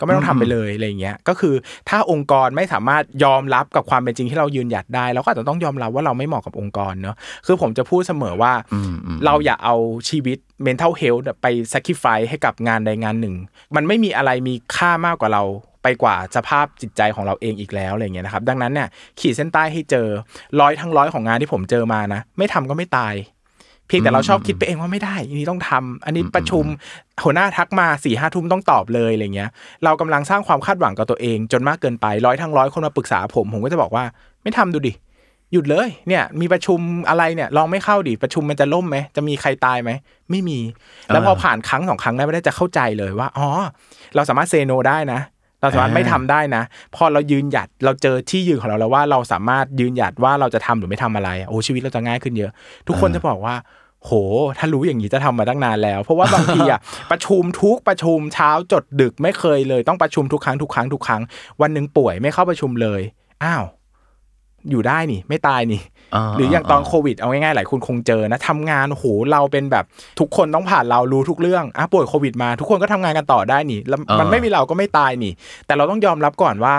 ก็ไม่ต้องทำไปเลยอะไรอย่างเงี้ย ก็คือถ้าองค์กรไม่สามารถยอมรับกับความเป็นจริงที่เรายืนหยัดได้เราก็อาจจะต้องยอมรับว่าเราไม่เหมาะกับองค์กรเนอะคือผมจะพูดเสมอว่าอืมอืมเราอย่าเอาชีวิต mental health ไป sacrifice ให้กับงานใดงานหนึ่ง มันไม่มีอะไรมีค่ามากกว่าเรา ไปกว่าสภาพจิตใจของเราเองอีกแล้วอะไรเงี้ยนะครับ ดังนั้นเนี่ยขีดเส้นใต้ให้เจอร้อยทั้งร้อยของงานที่ผมเจอมานะ ไม่ทำก็ไม่ตายเพียงแต่เราชอบคิดไปเองว่าไม่ได้ อันนี้ต้องทำอันนี้ประชุมหัวหน้าทักมาสี่ห้าทุ่มต้องตอบเลยอะไรเงี้ย เรากำลังสร้างความคาดหวังกับตัวเอง จนมากเกินไปร้อยทั้งร้อยคนมาปรึกษาผม ผมก็จะบอกว่าไม่ทำดูดิ หยุดเลย เนี่ย มีประชุมอะไรเนี่ยลองไม่เข้าดิ ประชุมมันจะล่มไหม จะมีใครตายไหม ไม่มี แล้วพอผ่านครั้งสองครั้งได้วไม่ได้จะเข้าใจเลยว่า อ๋อ เราสามารถเซโนได้นะ เราสามารถไม่ทำได้นะ พอเรายืนหยัดเราเจอที่ยืนของเราแล้วว่าเราสามารถยืนหยัดว่าเราจะทำหรือไม่ทำอะไรโอ้ชีวิตเราจะง่ายขึ้นเยอะ ทุกคนจะบอกว่าโห ถ้ารู้อย่างนี้จะทำมาตั้งนานแล้ว เพราะว่าบางทีอะประชุมทุกประชุมเช้าจดดึกไม่เคยเลย ต้องประชุมทุกครั้งทุกครั้งทุกครั้ง วันหนึ่งป่วยไม่เข้าประชุมเลย อ้าว อยู่ได้นี่ ไม่ตายนี่อ่า หรืออย่างตอนโควิดเอาง่ายๆหลายคนคงเจอนะทำงานโอ้โหเราเป็นแบบทุกคนต้องผ่านเรารู้ทุกเรื่องอะป่วยโควิดมาทุกคนก็ทำงานกันต่อได้นี่แล้วมันไม่มีเราก็ไม่ตายนี่ แต่เราต้องยอมรับก่อนว่า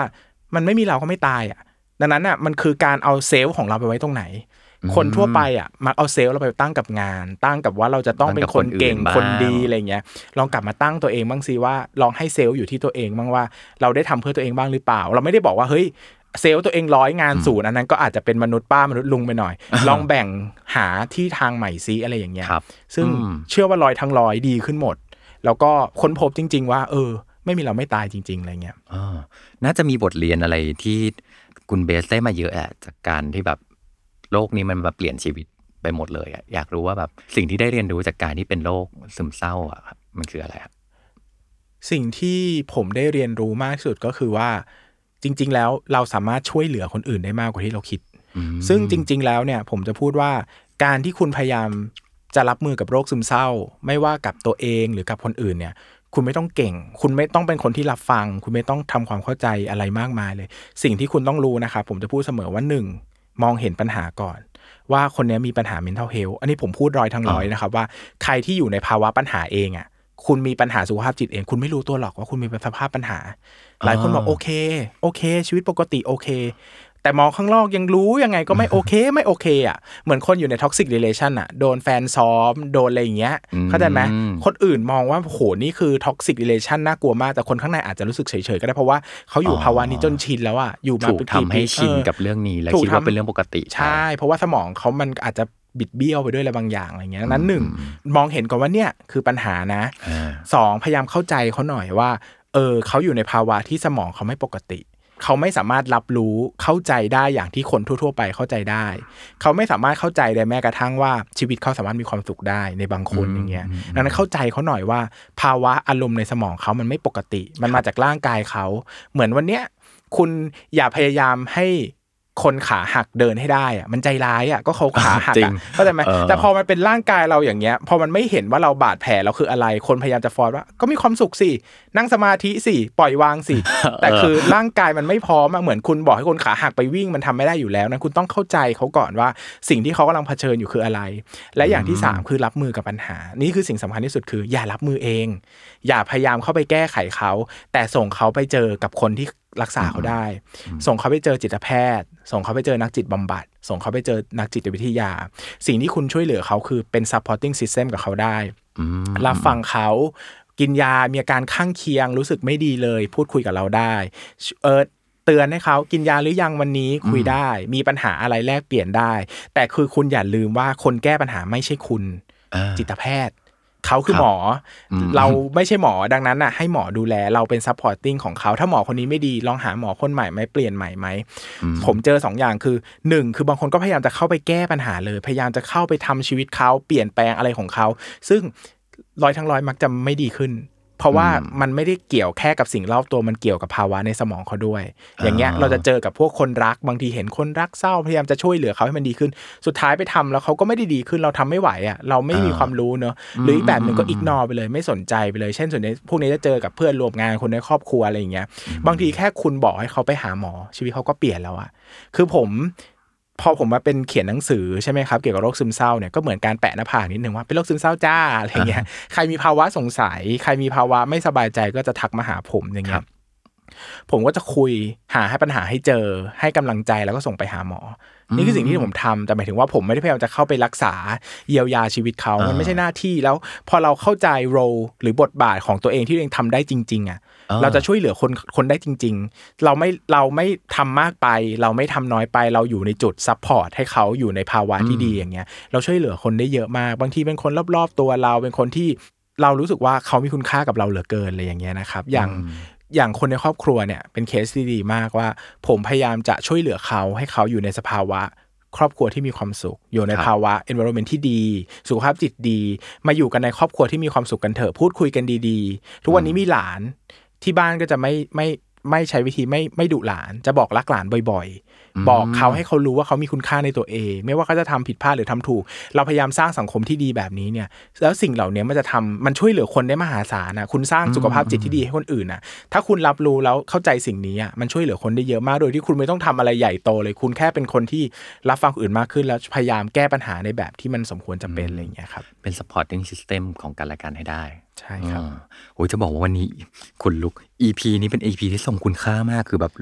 มันไม่มีเราก็ไม่ตายอะ ดังนั้นอะมันคือการเอาเซลล์ของเราไปไว้ตรงไหน คนทั่วไปอะมักเอาเซลล์เราไปตั้งกับงาน ตั้งกับว่าเราจะต้องเป็นคนเก่งตั้งกับคคนนอื่นบ้างดีอะไรเงี้ยลองกลับมาตั้งตัวเองบ้างสิว่าลองให้เซลล์อยู่ที่ตัวเองบ้างว่า เราได้ทำเพื่อตัวเองบ้างหรือเปล่า เราไม่ได้บอกว่าเฮ้ย เซลล์ตัวเองร้อยงานศูนย์อันนั้นก็อาจจะเป็นมนุษย์ป้ามนุษย์ลุงไปหน่อย ลองแบ่งหาที่ทางใหม่ซิอะไรอย่างเงี้ยครับซึ่งอืมเชื่อว่าร้อยทั้งร้อยดีขึ้นหมด แล้วก็ค้นพบจริง ๆ ว่า เออ ไม่มีเราไม่ตายจริง ๆอะไรเงี้ยอ่าน่าจะมีบทเรียนอะไรที่คุณเบสได้มาเยอะอะจากการที่แบบโลกนี้มันมาเปลี่ยนชีวิตไปหมดเลยอะอยากรู้ว่าแบบสิ่งที่ได้เรียนรู้จากการที่เป็นโรคซึมเศร้าอะครับมันคืออะไรครับสิ่งที่ผมได้เรียนรู้มากที่สุดก็คือว่า จริง ๆ แล้วเราสามารถช่วยเหลือคนอื่นได้มากกว่าที่เราคิด ซึ่งจริง ๆ แล้วเนี่ยผมจะพูดว่าการที่คุณพยายามจะรับมือกับโรคซึมเศร้า ไม่ว่ากับตัวเองหรือกับคนอื่นเนี่ย คุณไม่ต้องเก่ง คุณไม่ต้องเป็นคนที่รับฟัง คุณไม่ต้องทำความเข้าใจอะไรมากมายเลย สิ่งที่คุณต้องรู้นะครับผมจะพูดเสมอว่าหนึ่งมองเห็นปัญหาก่อน ว่าคนเนี้ยมีปัญหา mental health อันนี้ผมพูดร้อยทั้งร้อยนะครับว่าใครที่อยู่ในภาวะปัญหาเองอะคุณมีปัญหาสุขภาพจิตเอง คุณไม่รู้ตัวหรอกว่าคุณมีสภาพปัญหา หลายคนบอกโอเค โอเค ชีวิตปกติโอเค แต่มองข้างนอกยังรู้ยังไงก็ไม่โอเคไม่โอเคอะเหมือนคนอยู่ในท็อกซิกเรล t ชันอะโดนแฟนซ้อม โดนอะไรอย่างเงี้ยอืมเข้าใจไหมคนอื่นมองว่าโหนี่คือท็อกซิกเรล t ชันน่ากลัวมากแต่คนข้างในอาจจะรู้สึกเฉยๆก็ได้เพราะว่าเขาอยู่ภาวะนี้จนชินแล้วอะอยู่มาถูกเป็นทำให้ปีๆชินเออกับเรื่องนี้และถูกคิดว่าทำเป็นเรื่องปกติ ใช่ เพราะว่าสมองเขามันอาจจะบิดเบี้ยวไปด้วยอะไรบางอย่างอะไรเงี้ยดังนั้นหนึ่งมองเห็นก่อนว่าเนี่ยคือปัญหานะอ่าสองพยายามเข้าใจเขาหน่อยว่า เออเขาอยู่ในภาวะที่สมองเขาไม่ปกติ เขาไม่สามารถรับรู้เข้าใจได้อย่างที่คนทั่ว ๆ ไปเข้าใจได้ เขาไม่สามารถเข้าใจได้แม้กระทั่งว่าชีวิตเขาสามารถมีความสุขได้ในบางคนอย่างเงี้ยดังนั้นเข้าใจเขาหน่อยว่า ภาวะอารมณ์ในสมองเขามันไม่ปกติ มันมาจากร่างกายเขา เหมือนวันเนี้ยคุณอย่าพยายามให้ คนขาหักเดินให้ได้อะมันใจร้ายอะก็เขาขาหักจริอะงเข้าใจไหมเออแต่พอมันเป็นร่างกายเราอย่างเงี้ย พอมันไม่เห็นว่าเราบาดแผลเราคืออะไร คนพยายามจะฟอร์ว่า ก็มีความสุขสินั่งสมาธิสิปล่อยวางสิแต่คือร่างกายมันไม่พร้อมอะเหมือนคุณบอกให้คนขาหักไปวิ่งมันทำไม่ได้อยู่แล้วนะคุณต้องเข้าใจเขาก่อนว่าสิ่งที่เขากำลังเผชิญอยู่คืออะไร และอย่างที่สามคือรับมือกับปัญหา นี่คือสิ่งสำคัญที่สุดคือ อย่ารับมือเอง อย่าพยายามเข้าไปแก้ไขเขา แต่ส่งเขาไปเจอกับคนที่ รักษาเขาได้ ส่งเขาไปเจอจิตแพทย์ ส่งเขาไปเจอนักจิตบำบัด ส่งเขาไปเจอนักจิตวิทยา สิ่งที่คุณช่วยเหลือเขาคือเป็น supporting system กับเขาได้รับฟังเขากินยา มีอาการข้างเคียงรู้สึกไม่ดีเลย พูดคุยกับเราได้เออเตือนให้เขากินยาหรือยังวันนี้คุยได้ มีปัญหาอะไรแลกเปลี่ยนได้ แต่คือคุณอย่าลืมว่าคนแก้ปัญหาไม่ใช่คุณอ่าจิตแพทย์ เขาคือหมออเราไม่ใช่หมอดังนั้นน่ะให้หมอดูแลเราเป็น supporting ของเขาถ้าหมอคนนี้ไม่ดีลองหาหมอคนใหม่ไหมเปลี่ยนใหม่ไหมผมเจอสองอย่างคือหนึ่งคือบางคนก็พยายามจะเข้าไปแก้ปัญหาเลย พยายามจะเข้าไปทำชีวิตเขาเปลี่ยนแปลงอะไรของเขา ซึ่งร้อยทั้งร้อยมักจะไม่ดีขึ้น เพราะว่ามันไม่ได้เกี่ยวแค่กับสิ่งรอบตัวมันเกี่ยวกับภาวะในสมองเขาด้วย อย่างเงี้ยเราจะเจอกับพวกคนรักบางทีเห็นคนรักเศร้าพยายามจะช่วยเหลือเขาให้มันดีขึ้น สุดท้ายไปทำแล้วเขาก็ไม่ได้ดีขึ้นเราทำไม่ไหวอะเราไม่มีความรู้เนอะหรืออีกแบบหนึ่งก็อิกนอไปเลยไม่สนใจไปเลย เช่นส่วนนี้พวกนี้จะเจอกับเพื่อนรวมงานคนในครอบครัวอะไรอย่างเงี้ยบางทีแค่คุณบอกให้เขาไปหาหมอชีวิตเขาก็เปลี่ยนแล้วอะคือผม พอผมมาเป็นเขียนหนังสือใช่ไหมครับเกี่ยวกับโรคซึมเศร้าเนี่ยก็เหมือนการแปะหน้าผากนิดนึงว่าเป็นโรคซึมเศร้าจ้าอะไรเงี้ยใครมีภาวะสงสัย ใครมีภาวะไม่สบายใจก็จะทักมาหาผมอย่างเงี้ยผมก็จะคุยหาให้ปัญหาให้เจอให้กำลังใจแล้วก็ส่งไปหาหมอ อันนี้คือสิ่งที่ผมทำแต่หมายถึงว่าผมไม่ได้พยายามจะเข้าไปรักษาเยียวยาชีวิตเขามันไม่ใช่หน้าที่แล้ว พอเราเข้าใจ role หรือบทบาทของตัวเองที่ตัวเองทำได้จริง ๆ อะอ่า เราจะช่วยเหลือคนคนได้จริง ๆ เราไม่เราไม่ทำมากไป เราไม่ทำน้อยไปเราอยู่ในจุด support ให้เขาอยู่ในภาวะที่ดีอย่างเงี้ยเราช่วยเหลือคนได้เยอะมาก บางทีเป็นคนรอบๆ ตัวเราเป็นคนที่เรารู้สึกว่าเขามีคุณค่ากับเราเหลือเกินอะไรอย่างเงี้ยนะครับ อย่างอย่างคนในครอบครัวเนี่ยเป็นเคสที่ดีมากว่า ผมพยายามจะช่วยเหลือเขาให้เขาอยู่ในสภาวะครอบครัวที่มีความสุข อยู่ในครับภาวะ environment ที่ดี สุขภาพจิตดี มาอยู่กันในครอบครัวที่มีความสุขกันเถอะพูดคุยกันดี ๆ ทุกวันนี้มีหลาน ที่บ้านก็จะไม่ไม่ไม่ใช้วิธีไม่ไม่ดุหลาน จะบอกรักหลานบ่อย ๆ บอกเขาให้เขารู้ว่าเขามีคุณค่าในตัวเอง ไม่ว่าเขาจะทำผิดพลาดหรือทำถูก เราพยายามสร้างสังคมที่ดีแบบนี้เนี่ย แล้วสิ่งเหล่านี้มันจะทำมันช่วยเหลือคนได้มหาศาลนะคุณสร้างสุขภาพจิตที่ดีให้คนอื่นนะถ้าคุณรับรู้แล้วเข้าใจสิ่งนี้อะมันช่วยเหลือคนได้เยอะมากโดยที่คุณไม่ต้องทำอะไรใหญ่โตเลย คุณแค่เป็นคนที่รับฟังคนอื่นมากขึ้น แล้วพยายามแก้ปัญหาในแบบที่มันสมควรจะเป็นอะไรอย่างเงี้ยครับเป็น supporting system ของกันและกันให้ได้ ใช่ครับโอ้ยจะบอกว่าวันนี้คุณลุก EP นี้เป็น EP ที่ทรงคุณค่ามากคือแบบ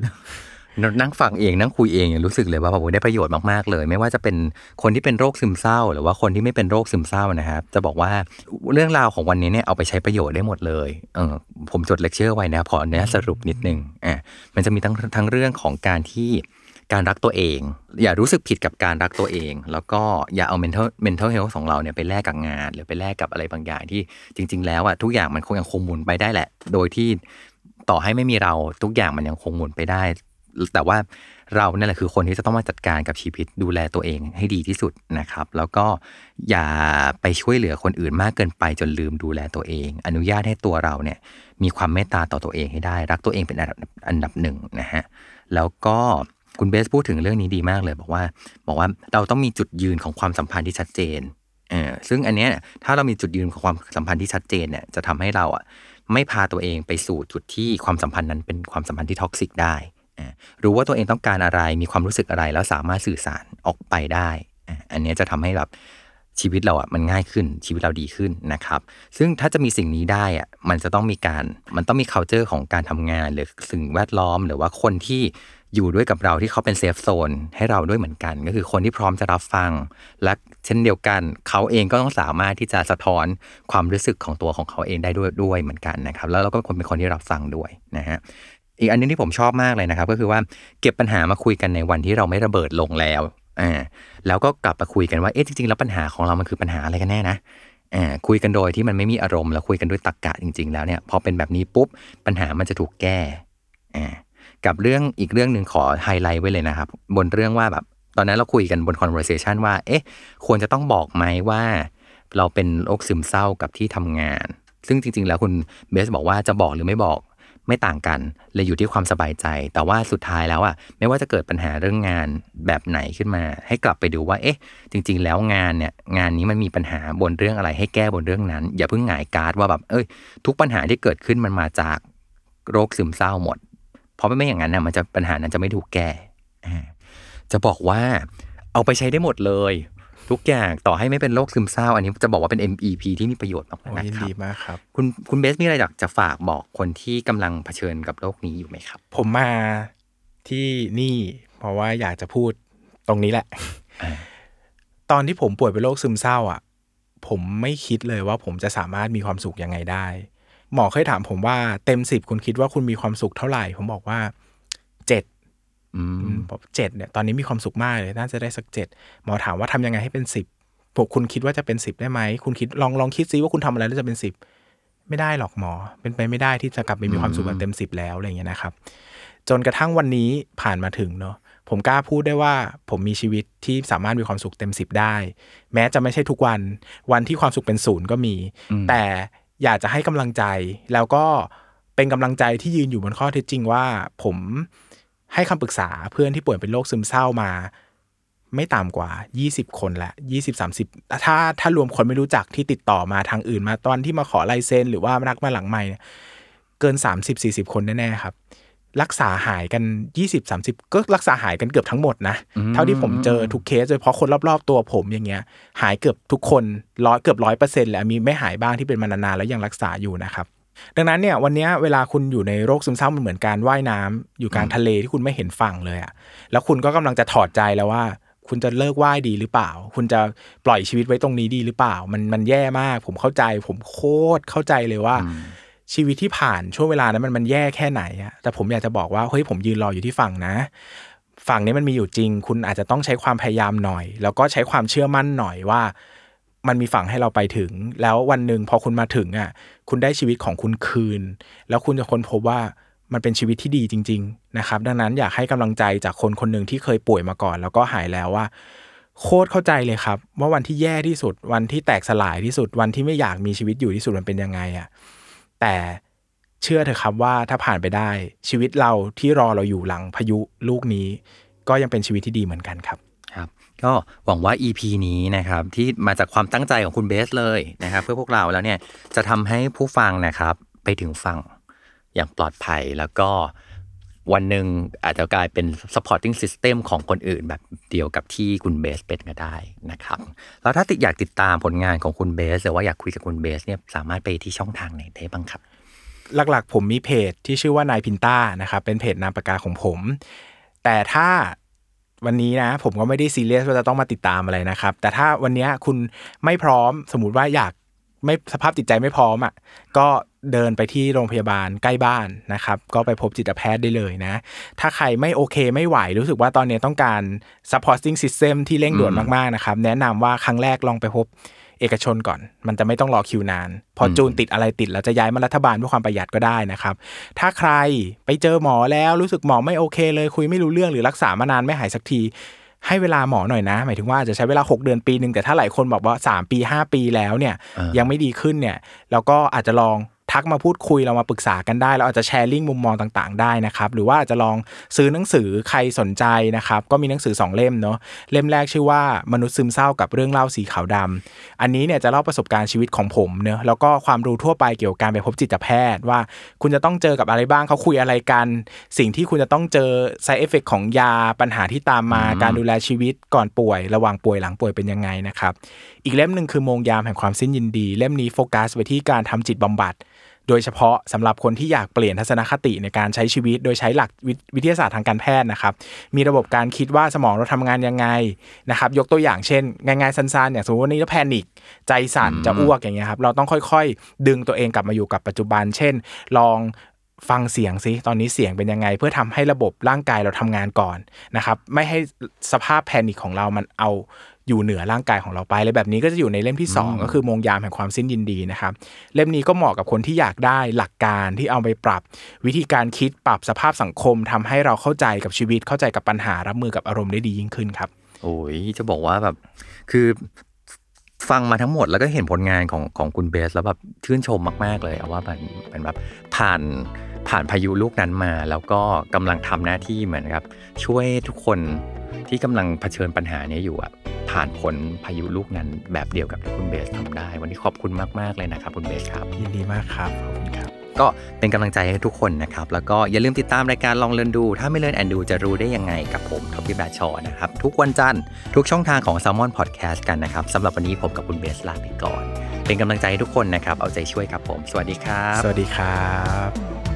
นั่งฟังเองนั่งคุยเองรู้สึกเลยว่าแบบได้ประโยชน์มากๆเลย ไม่ว่าจะเป็นคนที่เป็นโรคซึมเศร้า หรือว่าคนที่ไม่เป็นโรคซึมเศร้านะครับ จะบอกว่าเรื่องราวของวันนี้เนี่ยเอาไปใช้ประโยชน์ได้หมดเลยเออผมจดเลคเชอร์ไว้นะพอเนี้ยสรุปนิดนึงอะมันจะมีทั้งทั้งเรื่องของการที่ การรักตัวเอง อย่ารู้สึกผิดกับการรักตัวเอง แล้วก็อย่าเอา mental mental health ของเราเนี่ยไปแลกกับงาน หรือไปแลกกับอะไรบางอย่างที่จริง ๆ แล้วอะทุกอย่างมันคงยังคงหมุนไปได้แหละ โดยที่ต่อให้ไม่มีเราทุกอย่างมันยังคงหมุนไปได้ แต่ว่าเราเนี่ยแหละคือคนที่จะต้องมาจัดการกับชีวิตดูแลตัวเองให้ดีที่สุดนะครับ แล้วก็อย่าไปช่วยเหลือคนอื่นมากเกินไปจนลืมดูแลตัวเอง อนุญาตให้ตัวเราเนี่ยมีความเมตตาต่อตัวเองให้ได้ รักตัวเองเป็นอันดับอันดับหนึ่งนะฮะแล้วก็ คุณเบสพูดถึงเรื่องนี้ดีมากเลย บอกว่า บอกว่าเราต้องมีจุดยืนของความสัมพันธ์ที่ชัดเจนเออซึ่งอันเนี้ยถ้าเรามีจุดยืนของความสัมพันธ์ที่ชัดเจนเนี่ยจะทำให้เราอะไม่พาตัวเองไปสู่จุดที่ความสัมพันธ์นั้นเป็นความสัมพันธ์ที่ toxic ได้รู้ว่าตัวเองต้องการอะไรมีความรู้สึกอะไร แล้วสามารถสื่อสารออกไปได้ออ่ะ อันเนี้ยจะทำให้แบบชีวิตเราอะมันง่ายขึ้นชีวิตเราดีขึ้นนะครับ ซึ่งถ้าจะมีสิ่งนี้ได้อะมันจะต้องมีการมันต้องมี culture ของการทำงาน หรือสิ่งแวดล้อม หรือว่าคนที่ อยู่ด้วยกับเราที่เขาเป็น safe zone ให้เราด้วยเหมือนกัน ก็คือคนที่พร้อมจะรับฟัง และเช่นเดียวกัน เขาเองก็ต้องสามารถที่จะสะท้อนความรู้สึกของตัวของเขาเองได้ด้วยด้วยเหมือนกันนะครับแล้วเราก็คนเป็นคนที่รับฟังด้วยนะฮะอีกอันนึงที่ผมชอบมากเลยนะครับ ก็คือว่าเก็บปัญหามาคุยกันในวันที่เราไม่ระเบิดลงแล้วอ่าแล้วก็กลับมาคุยกันว่าเอ๊ะจริงๆแล้วปัญหาของเรามันคือปัญหาอะไรกันแน่นะอ่าคุยกันโดยที่มันไม่มีอารมณ์แล้วคุยกันด้วยตรรกกะจริง ๆ แล้วเนี่ยพอเป็นแบบนี้ปุ๊บปัญหามันจะถูกแก้อ่า กับเรื่องอีกเรื่องหนึ่งขอไฮไลท์ไว้เลยนะครับ บนเรื่องว่าแบบตอนนั้นเราคุยกันบน conversation ว่า เอ๊ะ ควรจะต้องบอกไหมว่า เราเป็นโรคซึมเศร้ากับที่ทำงาน ซึ่งจริง ๆ แล้วคุณเบสบอกว่าจะบอกหรือไม่บอกไม่ต่างกัน เลยอยู่ที่ความสบายใจ แต่ว่าสุดท้ายแล้วอะไม่ว่าจะเกิดปัญหาเรื่องงานแบบไหนขึ้นมา ให้กลับไปดูว่า เอ๊ะ จริง ๆ แล้วงานเนี่ย งานนี้มันมีปัญหาบนเรื่องอะไร ให้แก้บนเรื่องนั้น อย่าเพิ่งหงายการ์ดว่าแบบ เอ้ย ทุกปัญหาที่เกิดขึ้นมันมาจากโรคซึมเศร้าหมด เพราะไม่อย่างนั้นน่ะมันจะปัญหานั้นจะไม่ถูกแก้อ่าจะบอกว่าเอาไปใช้ได้หมดเลย ทุกอย่างต่อให้ไม่เป็นโรคซึมเศร้า อันนี้จะบอกว่าเป็น MEP ที่มีประโยชน์มากโอ้ๆนะยินครับดีมากครับ คุณคุณเบสมีอะไรอยากจะฝากบอกคนที่กำลังเผชิญกับโรคนี้อยู่ไหมครับ ผมมาที่นี่ เพราะว่าอยากจะพูดตรงนี้แหละอ่าตอนที่ผมป่วยเป็นโรคซึมเศร้า อะ ผมไม่คิดเลยว่าผมจะสามารถมีความสุขยังไงได้ หมอเคยถามผมว่าเต็มสิบคุณคิดว่าคุณมีความสุขเท่าไหร่ ผมบอกว่าเจ็ดอืมบอกเจ็ดเนี่ยตอนนี้มีความสุขมากเลยน่าจะได้สักเจ็ดหมอถามว่าทำยังไงให้เป็นสิบผมคุณคิดว่าจะเป็นสิบได้ไหมคุณคิดลองลองคิดซิว่าคุณทำอะไรแล้วจะเป็นสิบไม่ได้หรอกหมอ เป็นไปไม่ได้ที่จะกลับไปมีความสุขแบบเต็มสิบแล้วอะไรอย่างเงี้ยนะครับ จนกระทั่งวันนี้ผ่านมาถึงเนาะผมกล้าพูดได้ว่าผมมีชีวิตที่สามารถมีความสุขเต็มสิบได้ แม้จะไม่ใช่ทุกวันวันที่ความสุขเป็นศูนย์ก็มี แต่ อยากจะให้กำลังใจ แล้วก็เป็นกำลังใจที่ยืนอยู่บนข้อเท็จจริงว่า ผมให้คำปรึกษาเพื่อนที่ป่วยเป็นโรคซึมเศร้ามา ไม่ต่ำกว่า 20 คนละ20 30 ถ้าถ้ารวมคนไม่รู้จักที่ติดต่อมาทางอื่นมาตอนที่มาขอลายเซ็นหรือว่านักมาหลังใหม่เนี่ยเกิน 30 40 คนแน่ๆครับ รักษาหายกัน 20 30 ก็รักษาหายกันเกือบทั้งหมดนะ เท่าที่ผมเจอทุกเคสโดยเฉพาะคนรอบๆตัวผมอย่างเงี้ย หายเกือบทุกคนร้อยเกือบร้อยเปอร์เซ็นต์แหละมีไม่หายบ้างที่เป็นมานานๆแล้วยังรักษาอยู่นะครับดังนั้นเนี่ยวันเนี้ยเวลาคุณอยู่ในโรคซึมเศร้ามันเหมือนการว่ายน้ำอยู่กลางทะเลที่คุณไม่เห็นฝั่งเลยอะแล้วคุณก็กำลังจะถอดใจแล้วว่า คุณจะเลิกว่ายดีหรือเปล่า คุณจะปล่อยชีวิตไว้ตรงนี้ดีหรือเปล่า มันมันแย่มาก ผมเข้าใจ ผมโคตรเข้าใจเลยว่า ชีวิตที่ผ่านช่วงเวลานั้นมันมันแย่แค่ไหนอะแต่ผมอยากจะบอกว่าเฮ้ยผมยืนรออยู่ที่ฝั่งนะ ฝั่งนี้มันมีอยู่จริง คุณอาจจะต้องใช้ความพยายามหน่อย แล้วก็ใช้ความเชื่อมั่นหน่อยว่า มันมีฝั่งให้เราไปถึง แล้ววันหนึ่งพอคุณมาถึงอะ คุณได้ชีวิตของคุณคืน แล้วคุณจะค้นพบว่ามันเป็นชีวิตที่ดีจริง ๆ นะครับ ดังนั้นอยากให้กำลังใจจากคนคนหนึ่งที่เคยป่วยมาก่อน แล้วก็หายแล้วว่า โคตรเข้าใจเลยครับ ว่าวันที่แย่ที่สุดวันที่แตกสลายที่สุดวันที่ไม่อยากมีชีวิตอยู่ที่สุดมันเป็นยังไงอะ แต่เชื่อเถอะครับว่าถ้าผ่านไปได้ ชีวิตเราที่รอเราอยู่หลังพายุลูกนี้ ก็ยังเป็นชีวิตที่ดีเหมือนกันครับครับก็หวังว่า EP นี้นะครับที่มาจากความตั้งใจของคุณเบสเลยนะครับ เพื่อพวกเราแล้วเนี่ยจะทำให้ผู้ฟังนะครับไปถึงฟังอย่างปลอดภัยแล้วก็ วันหนึ่งอาจจะกลายเป็น supporting system ของคนอื่นแบบเดียวกับที่คุณเบสเป็นก็ได้นะครับ แล้วถ้าติดอยากติดตามผลงานของคุณเบสหรือว่าอยากคุยกับคุณเบสเนี่ยสามารถไปที่ช่องทางไหนได้บ้างครับ หลักๆ ผมมีเพจที่ชื่อว่านายพินต้านะครับ เป็นเพจนามปากกาของผม แต่ถ้าวันนี้นะผมก็ไม่ได้ซีเรียสว่าจะต้องมาติดตามอะไรนะครับ แต่ถ้าวันนี้คุณไม่พร้อมสมมติว่าอยากไม่สภาพจิตใจไม่พร้อมอะก็ เดินไปที่โรงพยาบาลใกล้บ้านนะครับ ก็ไปพบจิตแพทย์ได้เลยนะ ถ้าใครไม่โอเคไม่ไหวรู้สึกว่าตอนนี้ต้องการ supporting system ที่เร่งด่วนมากๆนะครับ แนะนำว่าครั้งแรกลองไปพบเอกชนก่อน มันจะไม่ต้องรอคิวนาน พอจูนติดอะไรติด แล้วจะย้ายมารัฐบาลเพื่อความประหยัดก็ได้นะครับ ถ้าใครไปเจอหมอแล้วรู้สึกหมอไม่โอเคเลย คุยไม่รู้เรื่องหรือรักษามานานไม่หายสักทีให้เวลาหมอหน่อยนะ หมายถึงว่าอาจจะใช้เวลา 6 เดือนปีหนึ่งแต่ถ้าหลายคนบอกว่า 3 ปี 5 ปีแล้วเนี่ยอ่ายัยังไม่ดีขึ้นเนี่ยเราก็อาจจะลอง ทักมาพูดคุยเรามาปรึกษากันได้ เราอาจจะแชร์ลิงก์มุมมองต่างๆ ได้นะครับ หรือว่าอาจจะลองซื้อหนังสือใครสนใจนะครับ ก็มีหนังสือ 2 เล่มเนาะเล่มแรกชื่อว่ามนุษย์ซึมเศร้ากับเรื่องเล่าสีขาวดำอันนี้เนี่ยจะเล่าประสบการณ์ชีวิตของผมเนอะแล้วก็ความรู้ทั่วไปเกี่ยวกับการไปพบจิตแพทย์ ว่าคุณจะต้องเจอกับอะไรบ้างเขาคุยอะไรกัน สิ่งที่คุณจะต้องเจอ side effect ของยาปัญหาที่ตามมาการดูแลชีวิตก่อนป่วย ระหว่างป่วยหลังป่วยเป็นยังไงนะครับ อีกเล่มหนึ่งคือโมงยามแห่งความสิ้นยินดี เล่มนี้โฟกัสไปที่การทำจิตบำบัด โดยเฉพาะสำหรับคนที่อยากเปลี่ยนทัศนคติในการใช้ชีวิต โดยใช้หลักวิวิทยาศาสตร์ทางการแพทย์นะครับ มีระบบการคิดว่าสมองเราทำงานยังไงนะครับ ยกตัวอย่างเช่น ง่ายๆสั้นๆอย่างสมมติวันนี้เราแพนิคใจสั่นจะอ้วกอย่างเงี้ยครับ เราต้องค่อยๆ ดึงตัวเองกลับมาอยู่กับปัจจุบัน เช่น ลองฟังเสียงซิตอนนี้เสียงเป็นยังไง เพื่อทำให้ระบบร่างกายเราทำงานก่อนนะครับ ไม่ให้สภาพแพนิคของเรามันเอา อยู่เหนือร่างกายของเราไปเลยแบบนี้ก็จะอยู่ในเล่มที่สองก็คือมงยามแห่งความสิ้นยินดีนะครับ เล่มนี้ก็เหมาะกับคนที่อยากได้หลักการที่เอาไปปรับ วิธีการคิดปรับสภาพสังคมทำให้เราเข้าใจกับชีวิตเข้าใจกับปัญหารับมือกับอารมณ์ได้ดียิ่งขึ้นครับ โอ้ยจะบอกว่าแบบคือฟังมาทั้งหมดแล้วก็เห็นผลงานของของคุณเบส แล้วแบบชื่นชมมากๆเลยอะว่ามันมันแบบผ่านผ่านพายุลูกนั้นมา แล้วก็กำลังทำหน้าที่เหมือนกับ ช่วยทุกคน ที่กำลังเผชิญปัญหานี้อยู่อะผ่านพ้นพายุลูกนั้นแบบเดียวกับที่คุณเบสทำได้ วันนี้ขอบคุณมาก ๆ เลยนะครับ คุณเบสครับ ยินดีมากครับขอบคุณครับ ก็เป็นกำลังใจให้ทุกคนนะครับ แล้วก็อย่าลืมติดตามรายการลองเรียนดู ถ้าไม่เรียนแอนดูจะรู้ได้ยังไงกับผมท็อปปี้แบชชอนะครับ ทุกวันจันทร์ทุกช่องทางของ s ซ l m o n Podcast กันนะครับสำหรับวันนี้ผมกับคุณเบสลาไปก่อน เป็นกำลังใจให้ทุกคนนะครับเอาใจช่วยครับผม สวัสดีครับ สวัสดีครับ